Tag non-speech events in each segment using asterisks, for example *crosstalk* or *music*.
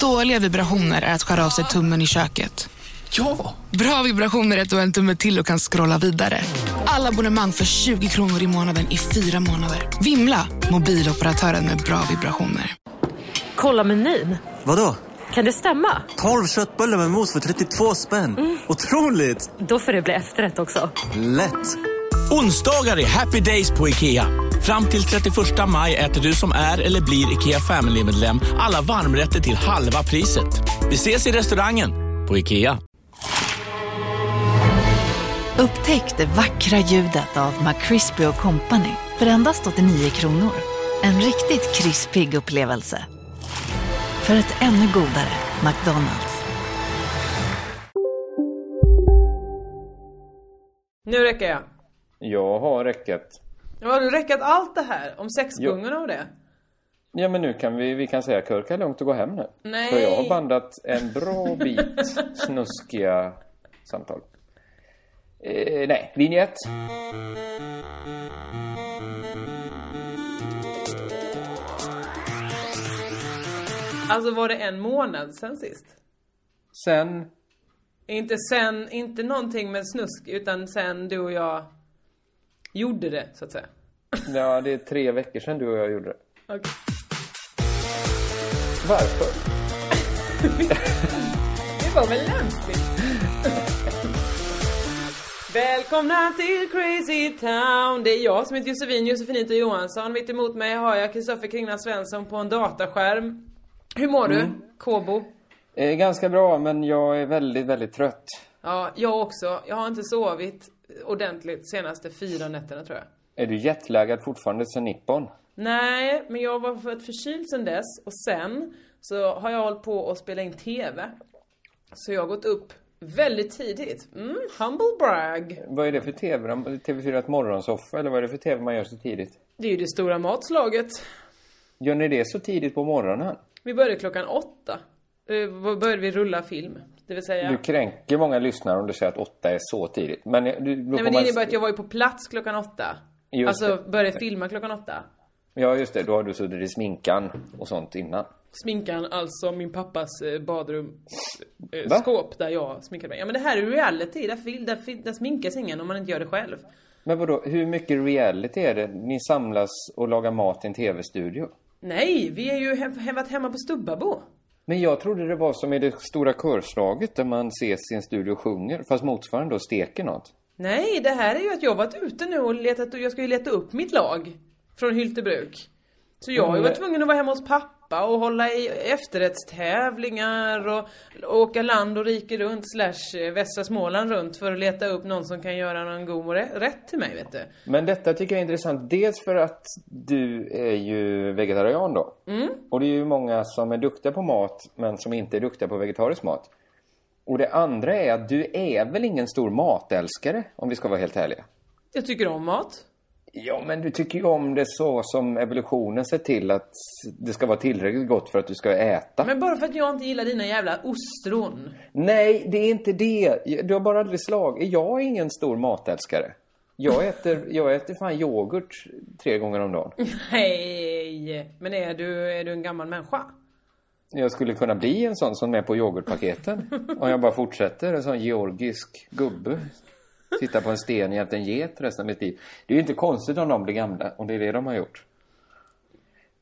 Dåliga vibrationer är att skära av sig tummen i köket. Ja! Bra vibrationer är att du har en tumme till och kan scrolla vidare. Alla abonnemang för 20 kronor i månaden i fyra månader. Vimla! Mobiloperatören med bra vibrationer. Kolla menyn. Vadå? Kan det stämma? 12 köttbullar med mos för 32 spänn. Otroligt! Då får det bli efterrätt också. Lätt! Onsdagar är happy days på IKEA. Fram till 31 maj äter du som är eller blir IKEA Family-medlem alla varmrätter till halva priset. Vi ses i restaurangen på IKEA. Upptäck det vackra ljudet av McCrispy Company för endast 89 kronor. En riktigt krispig upplevelse. För ett ännu godare McDonalds. Nu räcker jag. Jag har räckat. Har du räckat allt det här? Om sexgungorna och det? Ja men nu kan vi, vi kan säga Kurka lugnt och gå hem nu. Nej. För jag har bandat en bra bit *laughs* snuskiga samtal. Eh, nej, vignett. Alltså var det en månad sen sist? Sen, Inte sen, inte någonting med snusk, utan sen du och jag gjorde det, så att säga. ja det är tre veckor sedan du och jag gjorde det. Okej. Varför? *laughs* Det var väl lämpligt? Välkomna till Crazy Town! Det är jag som heter Josefin Josefinito Johansson. Mitt emot mig har jag Kristoffer Kringlan Svensson på en dataskärm. Hur mår du? Kobo? Eh, ganska bra men jag är väldigt, väldigt trött. Ja, jag också. Jag har inte sovit ordentligt senaste fyra nätterna tror jag. Är du jetlaggad fortfarande sen Nippon? Nej, men jag var för ett förkyld sen dess och sen så har jag hållit på att spela in TV. Så jag har gått upp väldigt tidigt. Mm, humble brag. Vad är det för TV? då? TV4 ett morgonsoffa eller vad är det för TV man gör så tidigt? Det är ju det stora matslaget. Gör ni det så tidigt på morgonen? Vi började klockan åtta. Eh, började vi rulla film. Det vill säga... Du kränker många lyssnare om du säger att åtta är så tidigt. Men du, Nej men det man- innebär att jag var ju på plats klockan åtta. Just alltså det. började filma klockan åtta. Ja, just det. Då har du suttit i sminkan och sånt innan. Sminkan, alltså min pappas eh, badrum Va? skåp där jag sminkade mig. Ja men det här är reality, där, fil- där, fil- där sminkas ingen om man inte gör det själv. Men vadå, hur mycket reality är det? Ni samlas och lagar mat i en tv-studio. Nej, vi är ju he- varit hemma på Stubbabo. Men jag trodde det var som i det stora körslaget där man ses i en studio och sjunger. Fast motsvarande då steker något. Nej, det här är ju att jag varit ute nu och letat, jag ska ju leta upp mitt lag. Från Hyltebruk. Så jag Mm. varit tvungen att vara hemma hos pappa och hålla i efterrättstävlingar och åka land och rike runt slash eh, västra Småland runt för att leta upp någon som kan göra någon god rä- rätt till mig vet du. Men detta tycker jag är intressant. Dels för att du är ju vegetarian då. Och det är ju många som är duktiga på mat men som inte är duktiga på vegetarisk mat. Och det andra är att du är väl ingen stor matälskare om vi ska vara helt ärliga. Jag tycker om mat. Ja, men du tycker ju om det så som evolutionen ser till att det ska vara tillräckligt gott för att du ska äta. Men bara för att jag inte gillar dina jävla ostron. Nej, det är inte det. Du har bara aldrig slagit. Jag är ingen stor matälskare. Jag äter, jag äter fan yoghurt tre gånger om dagen. *laughs* Nej, men är du, är du en gammal människa? Jag skulle kunna bli en sån som är på yoghurtpaketen. Om jag bara fortsätter. En sån georgisk gubbe. Sitta på en sten jämte en get resten av mitt liv. Det är ju inte konstigt om de blir gamla. Och det är det de har gjort.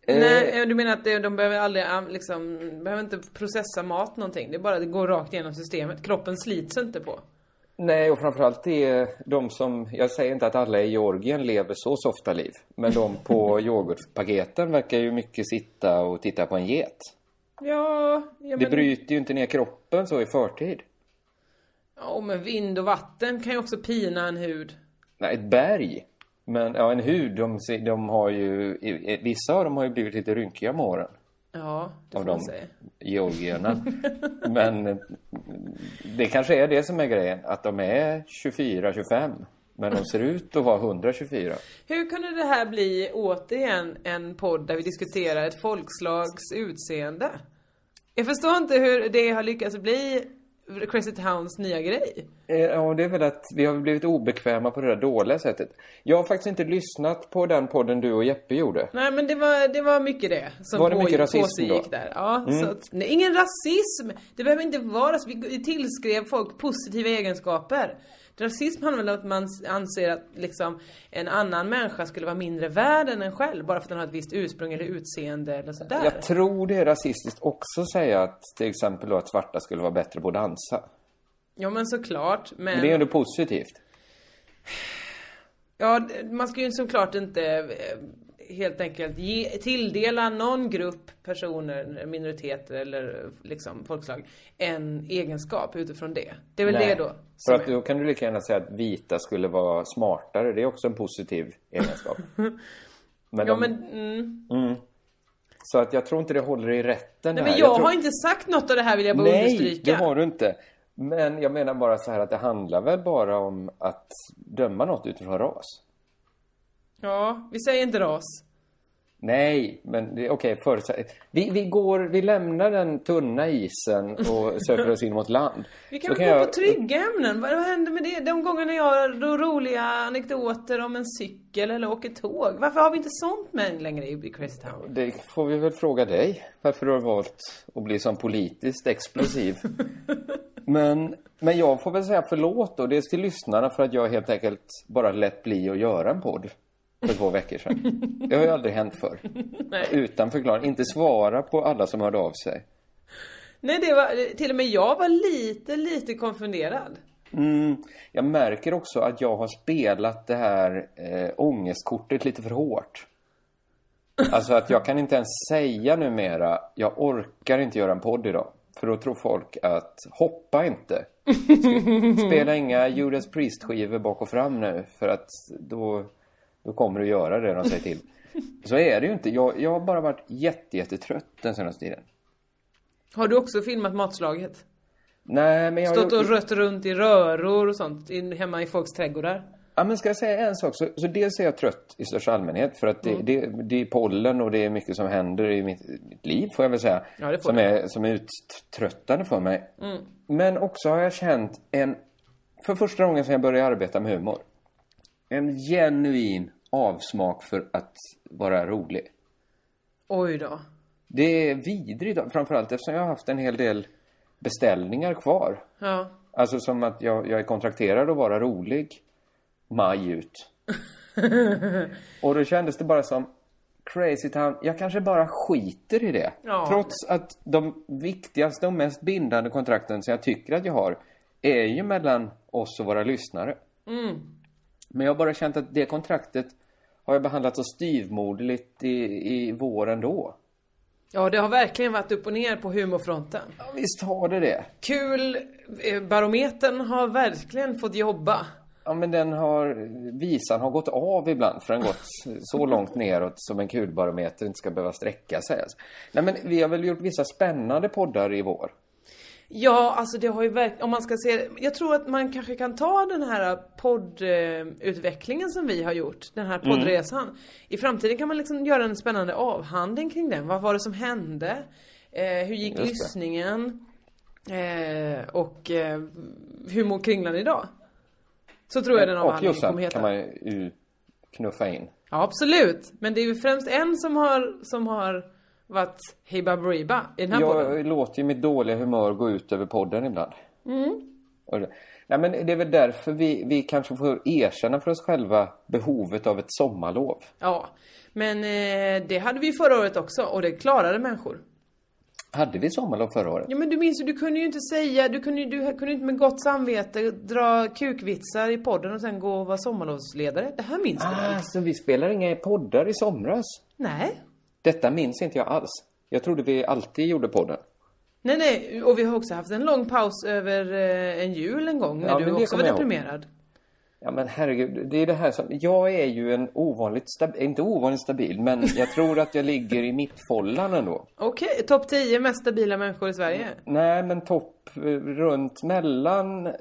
Eh, Nej, du menar att de behöver aldrig ah, liksom, behöver inte processa mat någonting. Det är bara det går rakt igenom systemet. Kroppen slits inte på. Nej, och framförallt det är de som... Jag säger inte att alla i Georgien lever så softa liv. Men de på *laughs* yoghurtpaketen verkar ju mycket sitta och titta på en get. Ja, ja Det men, bryter ju inte ner kroppen så i förtid. Ja, men vind och vatten kan ju också pina en hud. Nej, ett berg. Men ja, en hud, de, de har ju... Vissa av dem har ju blivit lite rynkiga med åren. Ja, det Av får man dem. säga. Georgierna. *laughs* Men det kanske är det som är grejen. Att de är 24-25. Men de ser ut att vara 124. Hur kunde det här bli återigen en podd där vi diskuterar ett folkslags utseende? Jag förstår inte hur det har lyckats bli Crazy Towns nya grej. Eh, Ja, det är väl att vi har blivit obekväma på det där dåliga sättet. Jag har faktiskt inte lyssnat på den podden du och Jeppe gjorde. Nej men det var, det var mycket det som Var det mycket rasism då? Mm. där. Ja, så att, nej, ingen rasism! Det behöver inte vara. Vi vi tillskrev folk positiva egenskaper. Rasism handlar väl om att man anser att liksom en annan människa skulle vara mindre värd än en själv bara för att den har ett visst ursprung eller utseende eller sådär. Jag tror det är rasistiskt också att säga att till exempel då att svarta skulle vara bättre på att dansa. Ja men såklart. Men, Men det är ändå positivt. ja, man ska ju såklart inte eh, helt enkelt ge, tilldela någon grupp personer, minoriteter eller liksom folkslag en egenskap utifrån det. Det är väl Nej. det då. För att är- då kan du lika gärna säga att vita skulle vara smartare. Det är också en positiv egenskap. *laughs* Men Ja de- men, mm. Så att jag tror inte det håller i rätten Nej här. men jag, tror... har inte sagt något av det här vill jag bara Nej, understryka. det har du inte. Men jag menar bara så här att det handlar väl bara om att döma något utifrån ras. Ja, vi säger inte ras. Nej, men det- okej, förutsätt... Vi, vi går, vi lämnar den tunna isen och *laughs* söker oss in mot land. Vi kan väl gå jag- på trygga ämnen. Vad, händer med det? De gångerna jag har ro- roliga anekdoter om en cykel eller åker tåg. Varför har vi inte sånt med längre i i Crazy Town? Det får vi väl fråga dig. Varför du har valt att bli som politiskt explosiv. *laughs* men, men jag får väl säga förlåt då. Dels till lyssnarna för att jag helt enkelt bara lät bli att göra en podd. För två veckor sedan. Det har ju aldrig hänt förr. *laughs* Utan förklaring. Inte svara på alla som hörde av sig. Nej, det var, till och med jag var lite, lite konfunderad. Mm, jag märker också att jag har spelat det här eh, ångestkortet lite för hårt. Alltså att jag kan inte ens säga numera, jag orkar inte göra en podd idag. För då tror folk att, hoppa inte. *laughs* Spela inga Judas Priest-skivor bak och fram nu. För att då, då kommer du göra det de säger till. Så är det ju inte. Jag, jag har bara varit jätte, jättetrött den senaste tiden. Har du också filmat matslaget? Nej, men jag... Stått och rött runt i röror och sånt in, hemma i folks trädgårdar? Ja, men ska jag säga en sak? Så, så dels är jag trött i största allmänhet. För att Mm. det, det, det är pollen och det är mycket som händer i mitt, mitt liv, får jag väl säga. Ja, det som, är, som är uttröttande för mig. Mm. Men också har jag känt en, för första gången sedan jag började arbeta med humor, en genuin avsmak för att vara rolig. Oj då. Det är vidrigt, framförallt eftersom jag har haft en hel del beställningar kvar. Ja. Alltså som att jag, jag är kontrakterad att vara rolig maj ut. *laughs* och då kändes det bara som Crazy Town, jag kanske bara skiter i det. Ja. Trots att de viktigaste och mest bindande kontrakten som jag tycker att jag har är ju mellan oss och våra lyssnare. Men jag har bara känt att det kontraktet har jag behandlat så styvmoderligt i, i våren då. Ja, det har verkligen varit upp och ner på humorfronten. Ja, visst har det det. Kul, eh, barometern har verkligen fått jobba. Ja, men den har, visan har gått av ibland för den gått så långt neråt som en kulbarometer inte ska behöva sträcka sig. Nej, men vi har väl gjort vissa spännande poddar i vår. Ja, alltså det har ju verkligen, om man ska se Jag tror att man kanske kan ta den här poddutvecklingen som vi har gjort, den här poddresan. I framtiden kan man liksom göra en spännande avhandling kring den. Vad var det som hände? Eh, hur gick Just lyssningen? Eh, och eh, hur mår Kringlan idag? Så tror jag den Och avhandlingen kommer heta. kan man ju knuffa in. Ja, absolut. Men det är ju främst en som har, som har varit Hey Baberiba i den här podden. Jag låter ju mitt dåliga humör gå ut över podden ibland. Mm. Och Nej, men det är väl därför vi, vi kanske får erkänna för oss själva behovet av ett sommarlov. Ja, men eh, det hade vi förra året också och det klarade människor. Hade vi sommarlov förra året? Ja men du minns ju, du kunde ju inte säga, du kunde ju du kunde inte med gott samvete dra kukvitsar i podden och sen gå och vara sommarlovsledare. Det här minns du väl? Ah, så vi spelar inga poddar i somras? Nej. Detta minns inte jag alls. Jag trodde vi alltid gjorde podden. Nej nej, och vi har också haft en lång paus över eh, en jul en gång när Ja, du också var deprimerad. Ja men herregud, det är det här som... Jag är ju en ovanligt stabil, inte ovanligt stabil, men jag tror att jag ligger i mittfållan ändå. Okej, topp 10 mest stabila människor i Sverige. Nej, men topp eh, runt mellan... eh,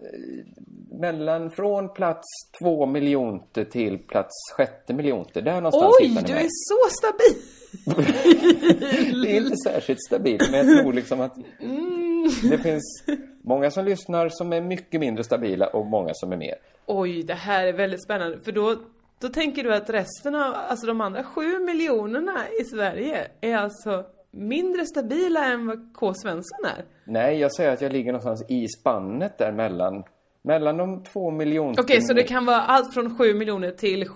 Mellan från plats två miljoner till plats sjätte miljoner. Där någonstans Oj, hittar ni du mig. är så stabil! *laughs* Det är inte särskilt stabilt, men jag tror liksom att Mm. det finns, Många som lyssnar som är mycket mindre stabila och många som är mer. Oj, det här är väldigt spännande. För då, då tänker du att resten av, alltså de andra sju miljonerna i Sverige är alltså mindre stabila än vad K. Svensson är? Nej, jag säger att jag ligger någonstans i spannet där mellan, mellan de två miljoner... Okej, så det kan vara allt från 7 miljoner till uh,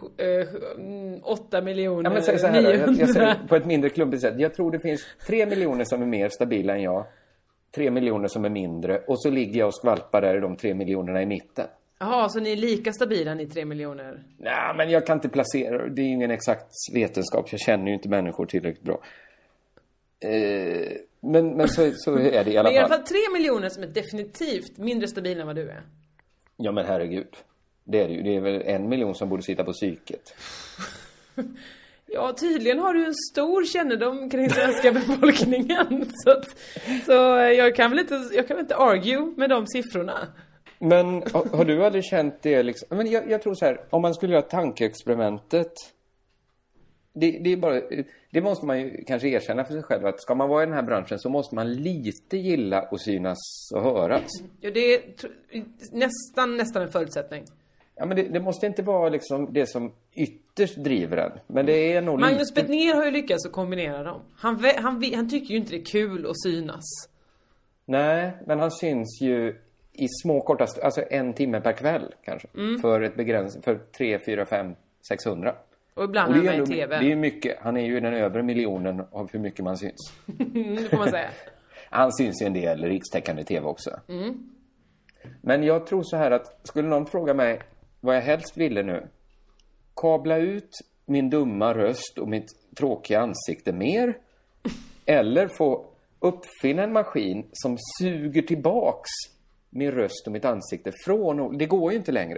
8 miljoner Ja, men säg så här, 900. jag, jag säger på ett mindre klumpigt sätt. Jag tror det finns tre miljoner som är mer stabila än jag. Tre miljoner som är mindre. Och så ligger jag och skvalpar där i de tre miljonerna i mitten. Jaha, så ni är lika stabila ni 3 miljoner? Nej, men jag kan inte placera Det är ingen exakt vetenskap. Jag känner ju inte människor tillräckligt bra. Eh, men men så, så är det i alla *laughs* Men i alla fall. fall 3 miljoner som är definitivt mindre stabila än vad du är. Ja, men herregud. Det är det ju. Det är väl en miljon som borde sitta på psyket. *laughs* Ja, tydligen har du en stor kännedom kring svenska *laughs* befolkningen. Så, att, så jag kan väl inte, jag kan väl inte argue med de siffrorna. Men har, har du aldrig känt det liksom? Men jag, jag tror så här, om man skulle göra tankeexperimentet. Det, det är bara, det måste man ju kanske erkänna för sig själv att ska man vara i den här branschen så måste man lite gilla att synas och höras. Ja, det är nästan, nästan en förutsättning. Ja, men det, det måste inte vara liksom det som ytterst driver en. Men det är nog Magnus lite... Betnér har ju lyckats att kombinera dem. Han, han, han tycker ju inte det är kul att synas. Nej, men han syns ju i små korta, alltså en timme per kväll kanske. För ett begräns, för 3, 4, 5, 600. Och ibland Och är han med i TV. det är mycket. Han är ju i den övre miljonen av hur mycket man syns. *laughs* Det får man säga. Han syns ju en del rikstäckande tv också. Mm. Men jag tror så här att skulle någon fråga mig vad jag helst ville nu. Kabla ut min dumma röst och mitt tråkiga ansikte mer. *laughs* Eller få uppfinna en maskin som suger tillbaks min röst och mitt ansikte från... Det går ju inte längre.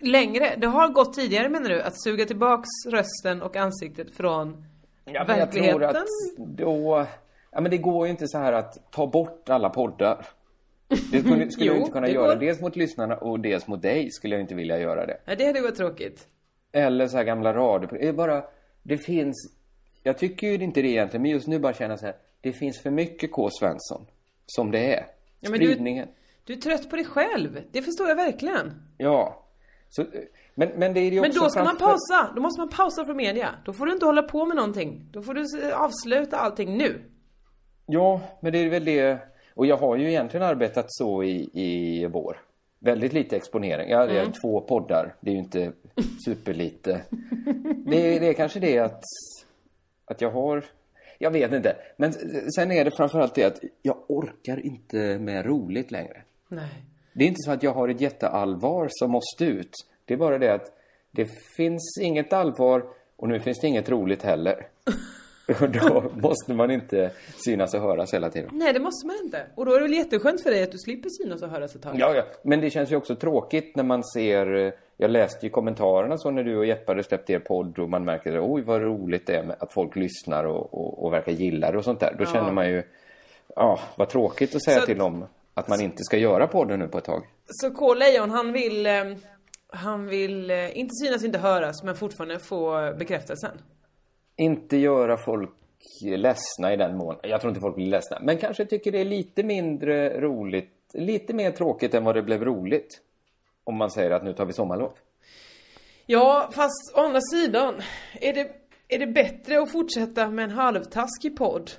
Längre. Det har gått tidigare menar du? Att suga tillbaks rösten och ansiktet från Ja, men jag tror verkligheten? att då... Ja, men det går ju inte så här att ta bort alla poddar. Det skulle, *laughs* skulle Jo, jag inte kunna göra. går. Dels mot lyssnarna och dels mot dig skulle jag inte vilja göra det. Ja, det hade varit tråkigt. Eller så här gamla radio. Det är bara... Det finns... Jag tycker ju inte det egentligen, men just nu bara känna så här. Det finns för mycket K. Svensson. Som det är. Ja, men du- Spridningen. Du är trött på dig själv. Det förstår jag verkligen. Ja. Så, men, men det är ju Men också då ska man framför- pausa. Då måste man pausa från media. Då får du inte hålla på med någonting. Då får du avsluta allting nu. Ja, men det är väl det. Och jag har ju egentligen arbetat så i, i vår. Väldigt lite exponering. Jag hade Mm. två poddar. Det är ju inte superlite. det, det är kanske det att, att jag har... Jag vet inte. Men sen är det framförallt det att jag orkar inte med roligt längre. Nej. Det är inte så att jag har ett jätteallvar som måste ut. Det är bara det att det finns inget allvar och nu finns det inget roligt heller. *laughs* *laughs* Och då måste man inte synas och höras hela tiden. Nej, det måste man inte. Och då är det väl jätteskönt för dig att du slipper synas och höras ett tag. Ja, ja. Men det känns ju också tråkigt när man ser... eh, Jag läste ju kommentarerna så när du och Jeppe hade släppt er podd och man märker oj vad roligt det är att folk lyssnar och, och, och verkar gilla det och sånt där. Då känner man ju, ja, vad tråkigt att säga Så- till dem att man inte ska göra podden nu på ett tag. Så K. Lejon, han vill... Eh, han vill eh, inte synas, inte höras, men fortfarande få bekräftelsen. Inte göra folk ledsna i den mån. Jag tror inte folk blir ledsna. Men kanske tycker det är lite mindre roligt. Lite mer tråkigt än vad det blev roligt. Om man säger att nu tar vi sommarlov. Ja, fast å andra sidan. Är det, är det bättre att fortsätta med en halvtaskig podd?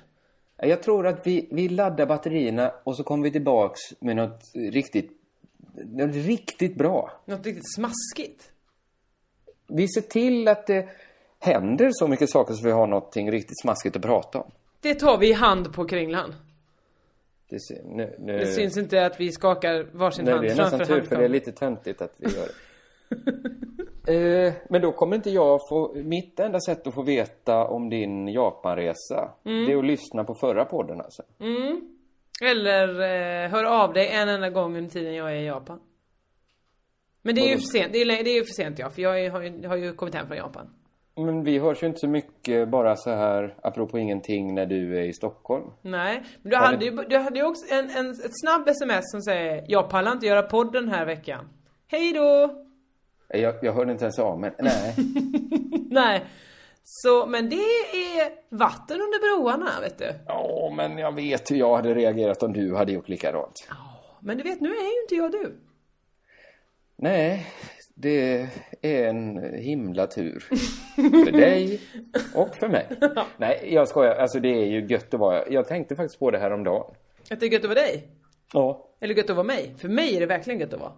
Jag tror att vi, vi laddar batterierna och så kommer vi tillbaks med något riktigt, något riktigt bra. Något riktigt smaskigt? Vi ser till att det händer så mycket saker så vi har någonting riktigt smaskigt att prata om. Det tar vi i hand på Kringlan. Det, nu, nu, Det syns inte att vi skakar varsin Nej, hand det är nästan framför tur för det är lite töntigt att vi gör det. *laughs* eh, men då kommer inte jag få... Mitt enda sätt att få veta om din Japanresa, Mm. det är att lyssna på förra podden alltså. Eller eh, hör av dig en enda gång under tiden jag är i Japan. Men det är ju för sent, det är, det är för sent ja, för jag är, har, ju, har ju kommit hem från Japan. Men vi hörs ju inte så mycket bara så här, apropå ingenting, när du är i Stockholm. Nej, men du Har hade ju du hade ju också en, en, ett snabb sms som säger Jag pallar inte göra podd den här veckan. Hej då! Jag, jag hörde inte ens av mig. Nej. *laughs* Nej. Så, men det är vatten under broarna, vet du. Ja, men jag vet hur jag hade reagerat om du hade gjort likadant. Men du vet, nu är ju inte jag du. Nej, det är en himla tur. För dig och för mig. *laughs* Nej, jag skojar. Alltså det är ju gött att vara... Jag tänkte faktiskt på det här om dagen. Att det är gött att vara dig. Ja. Eller gött att vara mig. För mig är det verkligen gött att vara.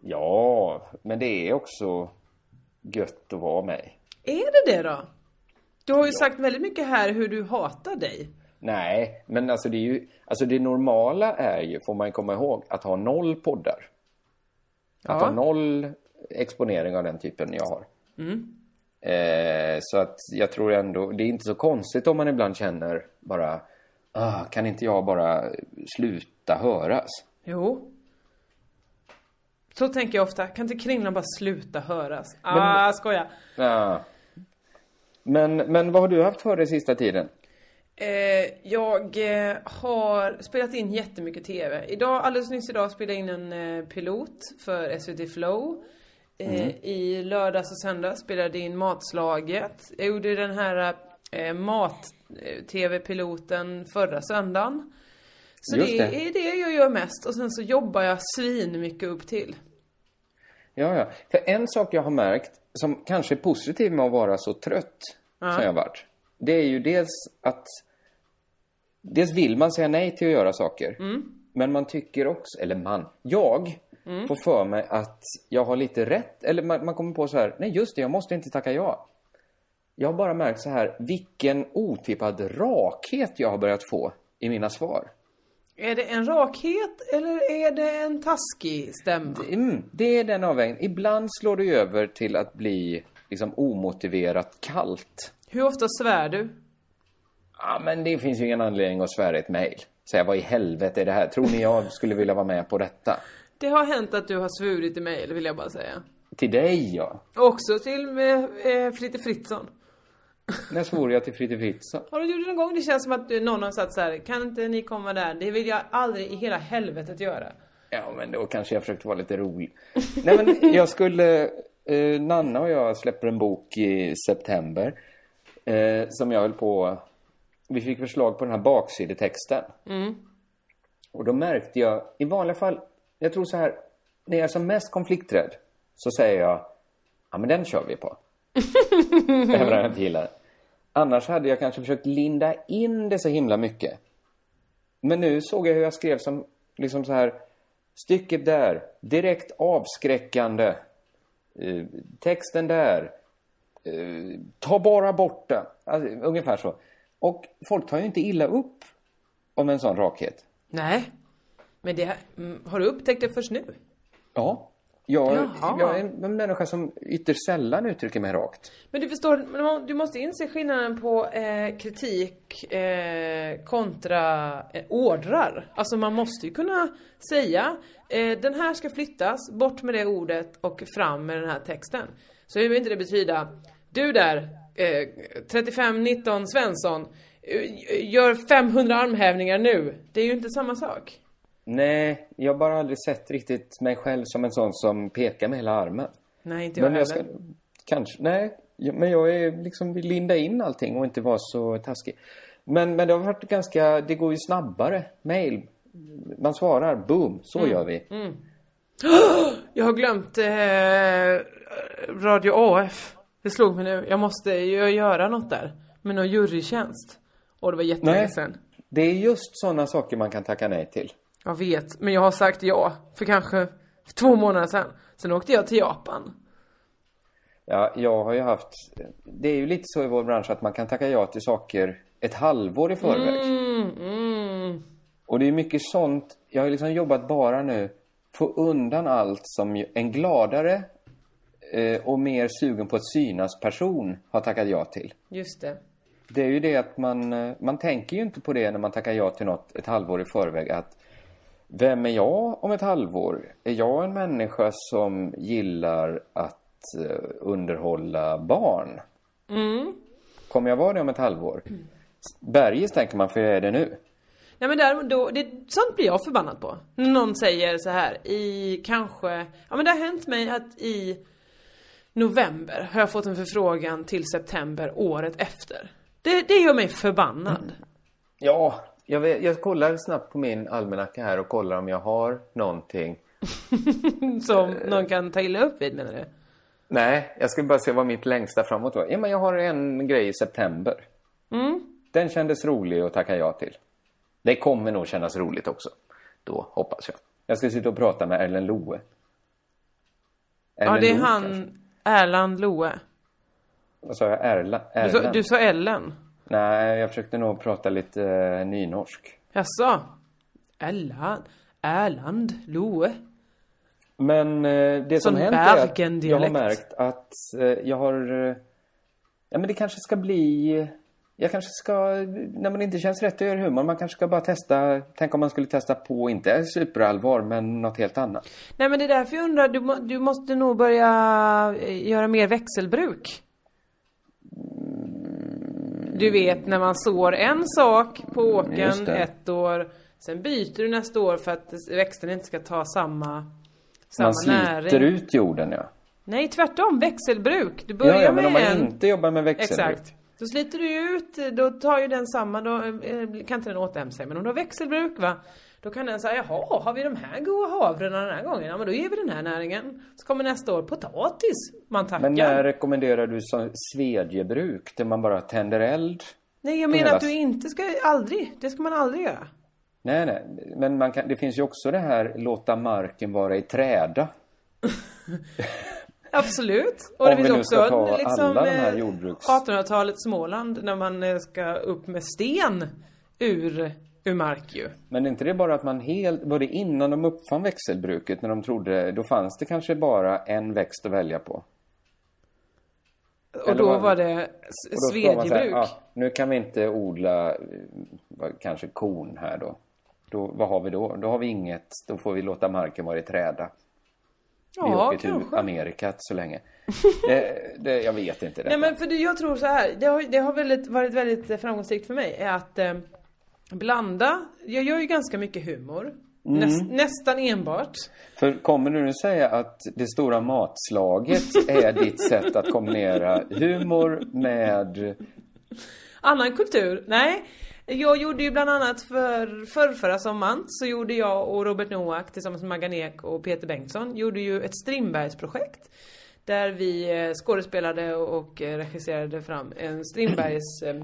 Ja, men det är också gött att vara mig. Är det det då? Du har ju sagt väldigt mycket här hur du hatar dig. Nej, men alltså det är ju... Alltså det normala är ju, får man komma ihåg, att ha noll poddar. Att ha noll exponering av den typen jag har. Eh, så att jag tror ändå, det är inte så konstigt om man ibland känner bara, ah, kan inte jag bara sluta höras? Jo. Så tänker jag ofta. Kan inte kringlan bara sluta höras? Ah, skoja. Ja. Men, men vad har du haft för dig sista tiden? Eh, jag eh, har spelat in jättemycket TV. Idag, alldeles nyss idag spelade jag in en eh, pilot för SVT Flow. Eh, I lördags och söndags spelade jag in Matslaget. Jag gjorde den här mat-tv-piloten förra söndagen. Så det, det. är det jag gör mest. Och sen så jobbar jag svin mycket upp till. Ja, ja. För en sak jag har märkt, som kanske är positiv med att vara så trött som jag har varit. Det är ju dels att... Dels vill man säga nej till att göra saker. Men man tycker också, eller man, jag får för mig att jag har lite rätt. Eller man, man kommer på så här, nej just det, jag måste inte tacka ja. Jag har bara märkt så här, vilken otippad rakhet jag har börjat få i mina svar. Är det en rakhet eller är det en taskig stämma? Mm, det är den avvägningen. Ibland slår det över till att bli liksom omotiverat kallt. Hur ofta svär du? Ja, men det finns ju ingen anledning att svära ett mejl. Säga vad i helvete är det här? Tror ni jag skulle vilja vara med på detta? Det har hänt att du har svurit i mejl, vill jag bara säga. Till dig ja. Också till med, eh, Fritte Fritzson. När svor jag till Fritte Fritzson? Har du gjort det någon gång? Det känns som att eh, någon har sagt så här, kan inte ni komma där? Det vill jag aldrig i hela helvetet göra. Ja, men då kanske jag försökte vara lite rolig. Nej, men jag skulle... Eh, Nanna och jag släpper en bok i september. Eh, som jag höll på... Vi fick förslag på den här baksidetexten. Och då märkte jag, i vanliga fall, jag tror så här, när jag är som mest konflikträdd så säger jag, ja men den kör vi på. *laughs* Även om jag inte gillar. Annars hade jag kanske försökt linda in det så himla mycket. Men nu såg jag hur jag skrev som, liksom så här, stycket där, direkt avskräckande. Eh, texten där, eh, ta bara bort den. Alltså, ungefär så. Och folk tar ju inte illa upp om en sån rakhet. Nej. Men det, har du upptäckt det först nu? Ja. Jag, Jaha. jag är en människa som ytterst sällan uttrycker mig rakt. Men du förstår, du måste inse skillnaden på eh, kritik eh, kontra eh, ordrar. Alltså man måste ju kunna säga eh, den här ska flyttas, bort med det ordet och fram med den här texten. Så behöver inte det betyda du där, eh, 3519 Svensson, eh, gör 500 armhävningar nu. Det är ju inte samma sak. Nej, jag har bara aldrig sett riktigt mig själv som en sån som pekar med hela armen. Nej, inte jag Men jag ska, heller. kanske, nej. Men jag är liksom, vill linda in allting och inte vara så taskig. Men, men det har varit ganska, det går ju snabbare. Mail. Man svarar, boom, så Mm. gör vi. *gasps* Jag har glömt eh, Radio AF. Det slog mig nu. Jag måste ju göra något där. Med någon jurytjänst. Och det var jättelänge sedan. Det är just sådana saker man kan tacka nej till. Jag vet, men jag har sagt ja. För kanske två månader sedan. Sen åkte jag till Japan. Ja, jag har ju haft... Det är ju lite så i vår bransch att man kan tacka ja till saker ett halvår i förväg. Mm, Och det är mycket sånt. Jag har liksom jobbat bara nu få undan allt som en gladare och mer sugen på att synas person har tackat ja till. Just det. Det är ju det att man, eh, man tänker ju inte på det när man tackar ja till något ett halvår i förväg att vem är jag om ett halvår? Är jag en människa som gillar att eh, underhålla barn? Kommer jag vara det om ett halvår? Bergis tänker man, för jag är det nu. Nej men där, då, det, sånt blir jag förbannad på. När någon säger så här i kanske, ja men det har hänt mig att i november har jag fått en förfrågan till september året efter. Det, det gör mig förbannad. Ja, jag, vet, jag kollar snabbt på min almanacka här och kollar om jag har någonting. *laughs* Som någon kan ta illa upp vid menar du? Nej, jag ska bara se vad mitt längsta framåt var. Ja, men jag har en grej i september. Den kändes rolig att tacka ja till. Det kommer nog kännas roligt också. Då, hoppas jag. Jag ska sitta och prata med Erlen Loe. Ja, Erlen det är Loe, han kanske. Erland Loe. Vad sa jag? Erla, Du sa, Erland? du sa Ellen. Nej, jag försökte nog prata lite eh, nynorsk. Jaså? Erland? Erland Loe? Men eh, det som Sån hänt är att jag har märkt att eh, jag har... Eh, ja, men det kanske ska bli... Jag kanske ska, när man inte känns rätt göra humor, man kanske ska bara testa, tänk om man skulle testa på, inte superallvar, men något helt annat. Nej men det är därför jag undrar, du, må, du måste nog börja eh, göra mer växelbruk. Du vet när man sår en sak på det. ett år, sen byter du nästa år för att växten inte ska ta samma, samma Man sliter näring. ut jorden, ja. Nej tvärtom, växelbruk. Du börjar Ja, ja, men om med man en... inte jobbar med växelbruk. Exakt. Då sliter du ut, då tar ju den samma, då eh, kan inte den återhämta sig. Men om du har växelbruk va, då kan den säga jaha, har vi de här goda havrarna den här gången? Ja men då ger vi den här näringen. Så kommer nästa år potatis, man tackar. Men när rekommenderar du som svedjebruk, där man bara tänder eld? Nej jag menar hela- att du inte ska, aldrig, det ska man aldrig göra. Nej, nej. Men man kan, det finns ju också det här låta marken vara i träda. *laughs* Absolut. Och Om det finns också liksom alla de här eh, jordbruks- 1800-talets Småland när man eh, ska upp med sten ur, ur mark ju. Men är inte det bara att man helt, var det innan de uppfann växelbruket, när de trodde, då fanns det kanske bara en växt att välja på. Och Eller då var- var det man svedjebruk. ja, nu kan vi inte odla eh, kanske korn här då. då. Vad har vi då? Då har vi inget, då får vi låta marken vara i träda. Vi Ja, åker till kanske. Amerika så länge. *laughs* det, det, jag vet inte detta. Nej men för det, jag tror så här, det har, det har väldigt, varit väldigt framgångsrikt för mig är att eh, blanda, jag gör ju ganska mycket humor. Mm. Näs, nästan enbart. För kommer du nu säga att det stora matslaget är *laughs* ditt sätt att kombinera humor med... Annan kultur? Nej. Jag gjorde ju bland annat för förrförra sommaren så gjorde jag och Robert Noack tillsammans med Maggan Ek och Peter Bengtsson gjorde ju ett Strindbergsprojekt. Där vi eh, skådespelade och eh, regisserade fram en Strindbergs eh,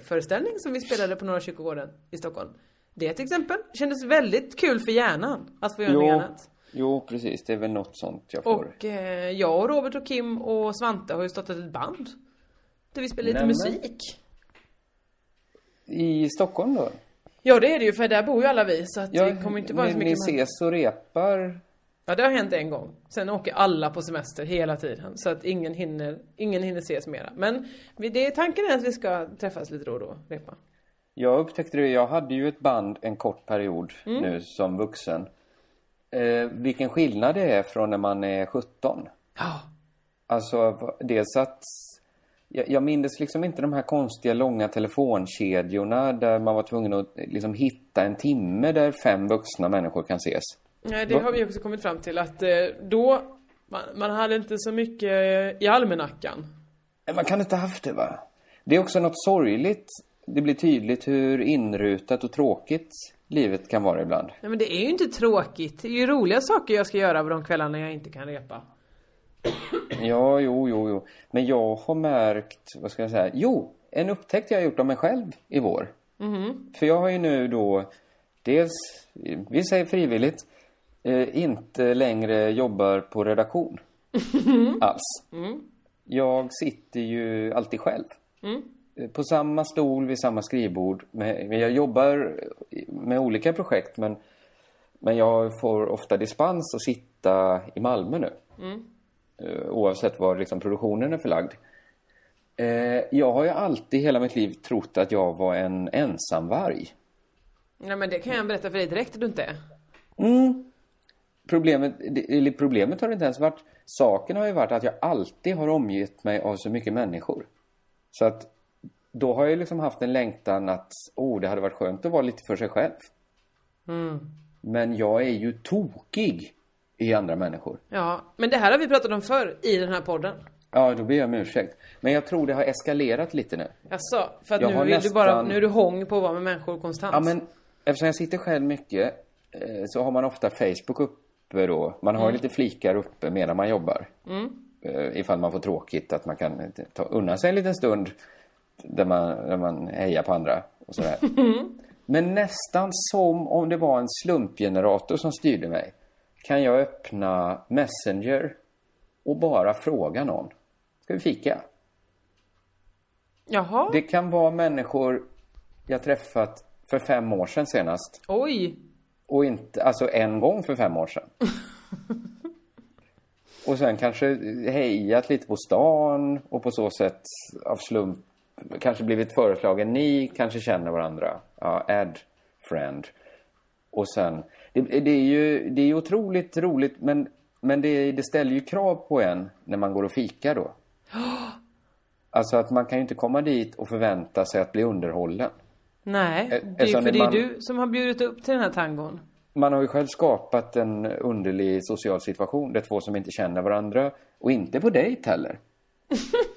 föreställning som vi spelade på Norra kyrkogården i Stockholm. Det till exempel kändes väldigt kul för hjärnan att få göra något Jo, annat. jo, precis. Det är väl något sånt jag får. Och eh, jag och Robert och Kim och Svante har ju startat ett band. Där vi spelar lite Nämen. musik. I Stockholm då? Ja det är det ju för där bor ju alla vi så att Ja, det kommer inte vara ni, så ni mycket man- ses och repar. Ja det har hänt en gång. Sen åker alla på semester hela tiden så att ingen hinner, ingen hinner ses mera. Men det, tanken är att vi ska träffas lite då och då, repa. Jag upptäckte det, jag hade ju ett band en kort period Mm. nu som vuxen. Eh, vilken skillnad det är från när man är 17. Ja. Alltså, dels att jag, jag minns liksom inte de här konstiga långa telefonkedjorna där man var tvungen att liksom hitta en timme där fem vuxna människor kan ses. Nej det har vi också kommit fram till att eh, då, man, man hade inte så mycket i almanackan. Man kan inte haft det va? Det är också något sorgligt. Det blir tydligt hur inrutat och tråkigt livet kan vara ibland. Nej men det är ju inte tråkigt. Det är ju roliga saker jag ska göra på de kvällarna jag inte kan repa. Ja, jo, jo, jo. Men jag har märkt, vad ska jag säga? Jo, en upptäckt jag har gjort av mig själv i vår. För jag har ju nu då, dels, vi säger frivilligt, eh, inte längre jobbar på redaktion. Alls. Jag sitter ju alltid själv. Eh, På samma stol vid samma skrivbord. Men jag jobbar med olika projekt men, men jag får ofta dispens att sitta i Malmö nu. Eh, oavsett var liksom produktionen är förlagd. Eh, jag har ju alltid hela mitt liv trott att jag var en ensamvarg. Nej men det kan jag berätta för dig direkt att du inte är. Problemet, det- eller problemet har inte ens varit... Saken har ju varit att jag alltid har omgett mig av så mycket människor. Så att då har jag liksom haft en längtan att oh, det hade varit skönt att vara lite för sig själv. Men jag är ju tokig i andra människor. Ja, men det här har vi pratat om förr i den här podden. Ja, då ber jag om ursäkt. Men jag tror det har eskalerat lite nu. Jaså, för att Jag nu vill du bara, nästan- nu är du hång på att vara med människor konstant. Ja, men eftersom jag sitter själv mycket eh, så har man ofta Facebook uppe då. Man har ju lite flikar uppe medan man jobbar. Eh, Ifall man får tråkigt att man kan ta unna sig en liten stund där man, där man hejar på andra och sådär. *laughs* Men nästan som om det var en slumpgenerator som styrde mig kan jag öppna Messenger och bara fråga någon. Ska vi fika? Jaha, Det kan vara människor jag träffat för fem år sedan senast. oj. Och inte, alltså en gång för fem år sedan. *laughs* och sen kanske hejat lite på stan och på så sätt av slump kanske blivit föreslagen. Ni kanske känner varandra. Ja, add friend. Och sen, det, det är ju det är ju otroligt roligt men, men det, det ställer ju krav på en när man går och fikar då. *gasps* Alltså att man kan ju inte komma dit och förvänta sig att bli underhållen. Nej, Eh, det är, eftersom för det är du som har bjudit upp till den här tangon. Man har ju själv skapat en underlig social situation där två som inte känner varandra och inte på dejt heller. *laughs*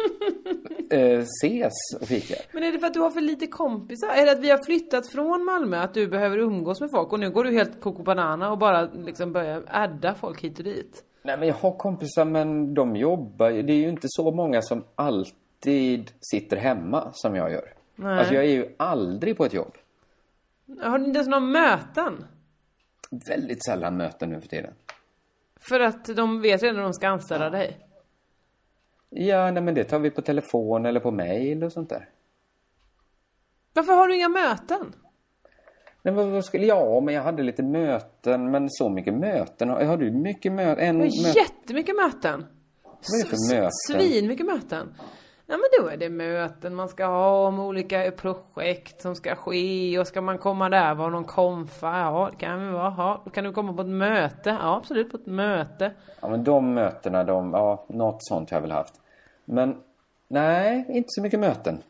eh, ses och fikar. Men är det för att du har för lite kompisar? Är det att vi har flyttat från Malmö, att du behöver umgås med folk och nu går du helt koko banana och bara liksom börjar adda folk hit och dit? Nej men jag har kompisar men de jobbar ju- Det är ju inte så många som alltid sitter hemma som jag gör. Nej. Alltså jag är ju aldrig på ett jobb. Har ni inte ens några möten? Väldigt sällan möten nu för tiden. För att de vet redan när de ska anställa dig? Ja, nej men det tar vi på telefon eller på mail och sånt där. Varför har du inga möten? Nej, vad, vad skulle, ja, men jag hade lite möten, men så mycket möten. Har, har du mycket möten? En möte? jättemycket möten. Vad är det för möten? Svin mycket möten. Ja men då är det möten man ska ha om olika projekt som ska ske och ska man komma där var någon konfa, ja det kan vi vara, ja, då kan du komma på ett möte, ja absolut på ett möte. Ja, men de mötena, de, ja, något sånt har jag väl haft. Men nej, inte så mycket möten.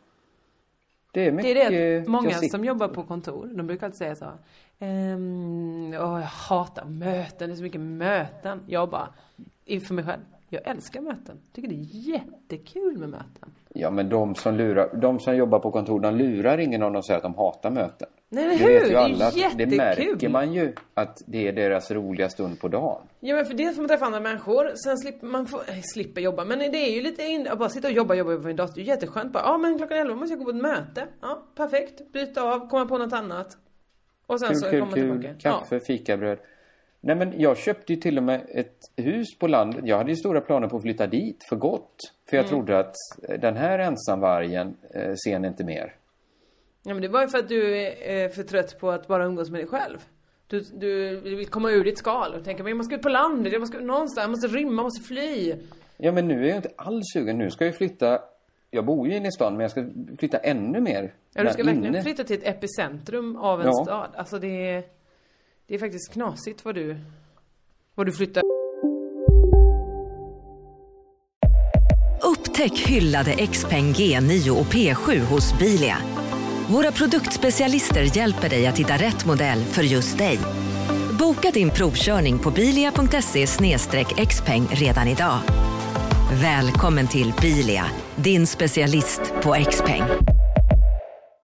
Det är Det mycket... är det många som jobbar på kontor, de brukar alltid säga så. Ehm, åh, jag hatar möten, det är så mycket möten. Jag bara, inför mig själv, jag älskar möten. Tycker det är jättekul med möten. Ja, men de som lurar, de som jobbar på kontor, de lurar ingen om de säger att de hatar möten. Nej, Det hur? vet ju Det är alla. att Det jättekul. märker man ju att det är deras roliga stund på dagen. Ja men för det får man träffa andra människor, sen slipper man få, äh, slipper jobba. Men det är ju lite in, att bara sitta och jobba, jobba, jobba med min dator, det är jätteskönt bara. Ja men klockan 11 måste jag gå på ett möte. Ja, perfekt. Byta av, komma på något annat. Och sen Kul, så kul, kommer man tillbaka. Kaffe, fikabröd. Nej, men jag köpte ju till och med ett hus på landet. Jag hade ju stora planer på att flytta dit för gott. För Mm. jag trodde att eh, den här ensamvargen eh, ser ni inte mer. Ja men det var ju för att du är eh, för trött på att bara umgås med dig själv. Du, du vill komma ur ditt skal och tänka men jag måste ut på landet, jag måste ut någonstans, jag måste rymma, jag måste fly. Ja, men nu är jag inte alls sugen. Nu ska jag flytta. Jag bor ju inne i stan, men jag ska flytta ännu mer. Ja du ska verkligen inne. flytta till ett epicentrum av en Ja. stad. Alltså det är, det är faktiskt knasigt vad du, vad du flyttar. Upptäck hyllade XPeng G9 och P7 hos Bilia. Våra produktspecialister hjälper dig att hitta rätt modell för just dig. Boka din provkörning på bilia.se xpeng redan idag. Välkommen till Bilia, din specialist på XPeng.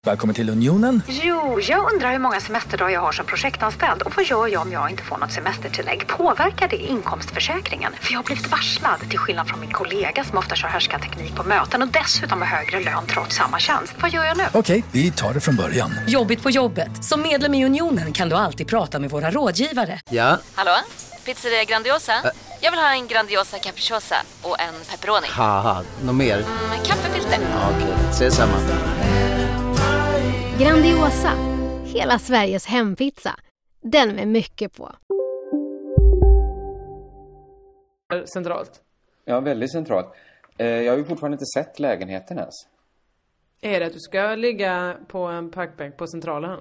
Välkommen till Unionen. Jo, jag undrar hur många semesterdagar jag har som projektanställd och vad gör jag om jag inte får något semestertillägg? Påverkar det inkomstförsäkringen? För jag har blivit varslad, till skillnad från min kollega som ofta kör teknik på möten och dessutom har högre lön trots samma tjänst. Vad gör jag nu? Okej, vi tar det från början. Jobbigt på jobbet. Som medlem i Unionen kan du alltid prata med våra rådgivare. Ja, Hallå? Pizzeria Grandiosa? Jag vill ha en Grandiosa capriciosa och en pepperoni. haha, något mer? Med kaffefilter. Ja, Okej, ses samma. Grandiosa, hela Sveriges hempizza. Den med mycket på. centralt. Ja, väldigt centralt. Eh, Jag har ju fortfarande inte sett lägenheten ens. Är det att du ska ligga på en parkbänk på Centralen?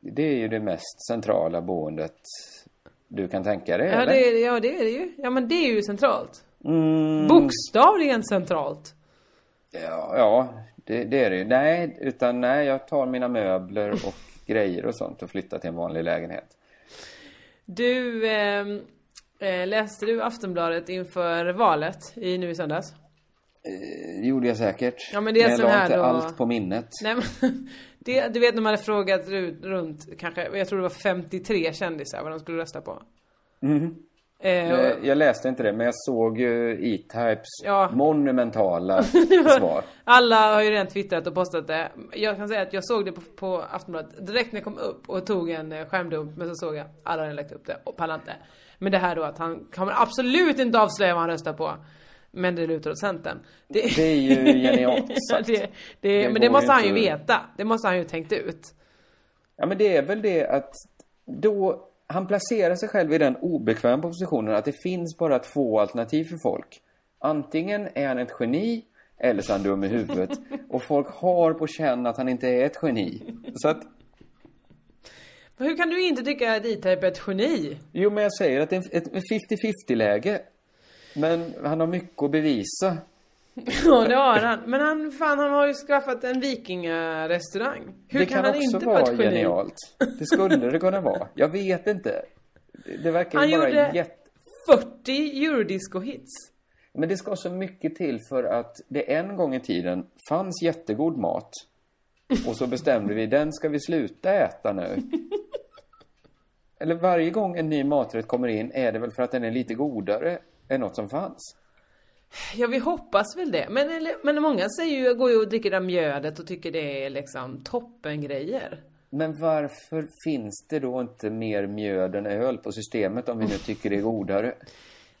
Det är ju det mest centrala boendet du kan tänka dig, Ja eller? det, är, ja det är det ju. Ja men det är ju centralt. Mm, Bokstavligen centralt. ja, ja det, det är det ju. Nej, utan nej, jag tar mina möbler och *laughs* grejer och sånt och flyttar till en vanlig lägenhet. Du, ehm, Eh, läste du Aftonbladet inför valet i, nu i söndags? Det gjorde jag säkert. Ja, men det är jag sån la här inte då- allt på minnet. Nej men, *laughs* det, du vet när man hade frågat ru- runt kanske, jag tror det var 53 kändisar vad de skulle rösta på. Mhm. Eh, Jag, jag läste inte det, men jag såg ju E-Types Ja. monumentala *laughs* svar. Alla har ju redan twittrat och postat det. Jag kan säga att jag såg det på, på Aftonbladet direkt när jag kom upp och tog en eh, skärmdump. Men så såg jag alla hade lagt upp det och pallade inte. Men det här då att han kommer absolut inte avslöja vad han röstar på. Men det lutar åt Centern. Det, Det är ju *laughs* genialt sagt. det, det, Det men det måste han ju veta. Det måste han ju tänkt ut. Ja, men det är väl det att då han placerar sig själv i den obekväma positionen att det finns bara två alternativ för folk. Antingen är han ett geni eller så är han dum i huvudet. *laughs* Och folk har på känn att han inte är ett geni. Så att, Men hur kan du inte tycka att E-Type är ett geni? jo men jag säger att det är ett ett 50-50 läge. Men han har mycket att bevisa. *laughs* Ja det har han. Men han, fan han har ju skaffat en vikingarestaurang. Hur det kan, kan, han inte vara ett geni? genialt. Det skulle det kunna vara. Jag vet inte. Det- Det verkar Han ju bara gjorde jätte... 40 eurodisco-hits. Men det ska så mycket till för att det en gång i tiden fanns jättegod mat. Och så bestämde vi, den ska vi sluta äta nu. Eller varje gång en ny maträtt kommer in är det väl för att den är lite godare än något som fanns. Ja vi hoppas väl det. Men, eller, men många säger ju, går ju och dricker det där mjödet och tycker det är liksom toppengrejer. Men varför finns det då inte mer mjöd än öl på systemet om vi nu tycker det är godare?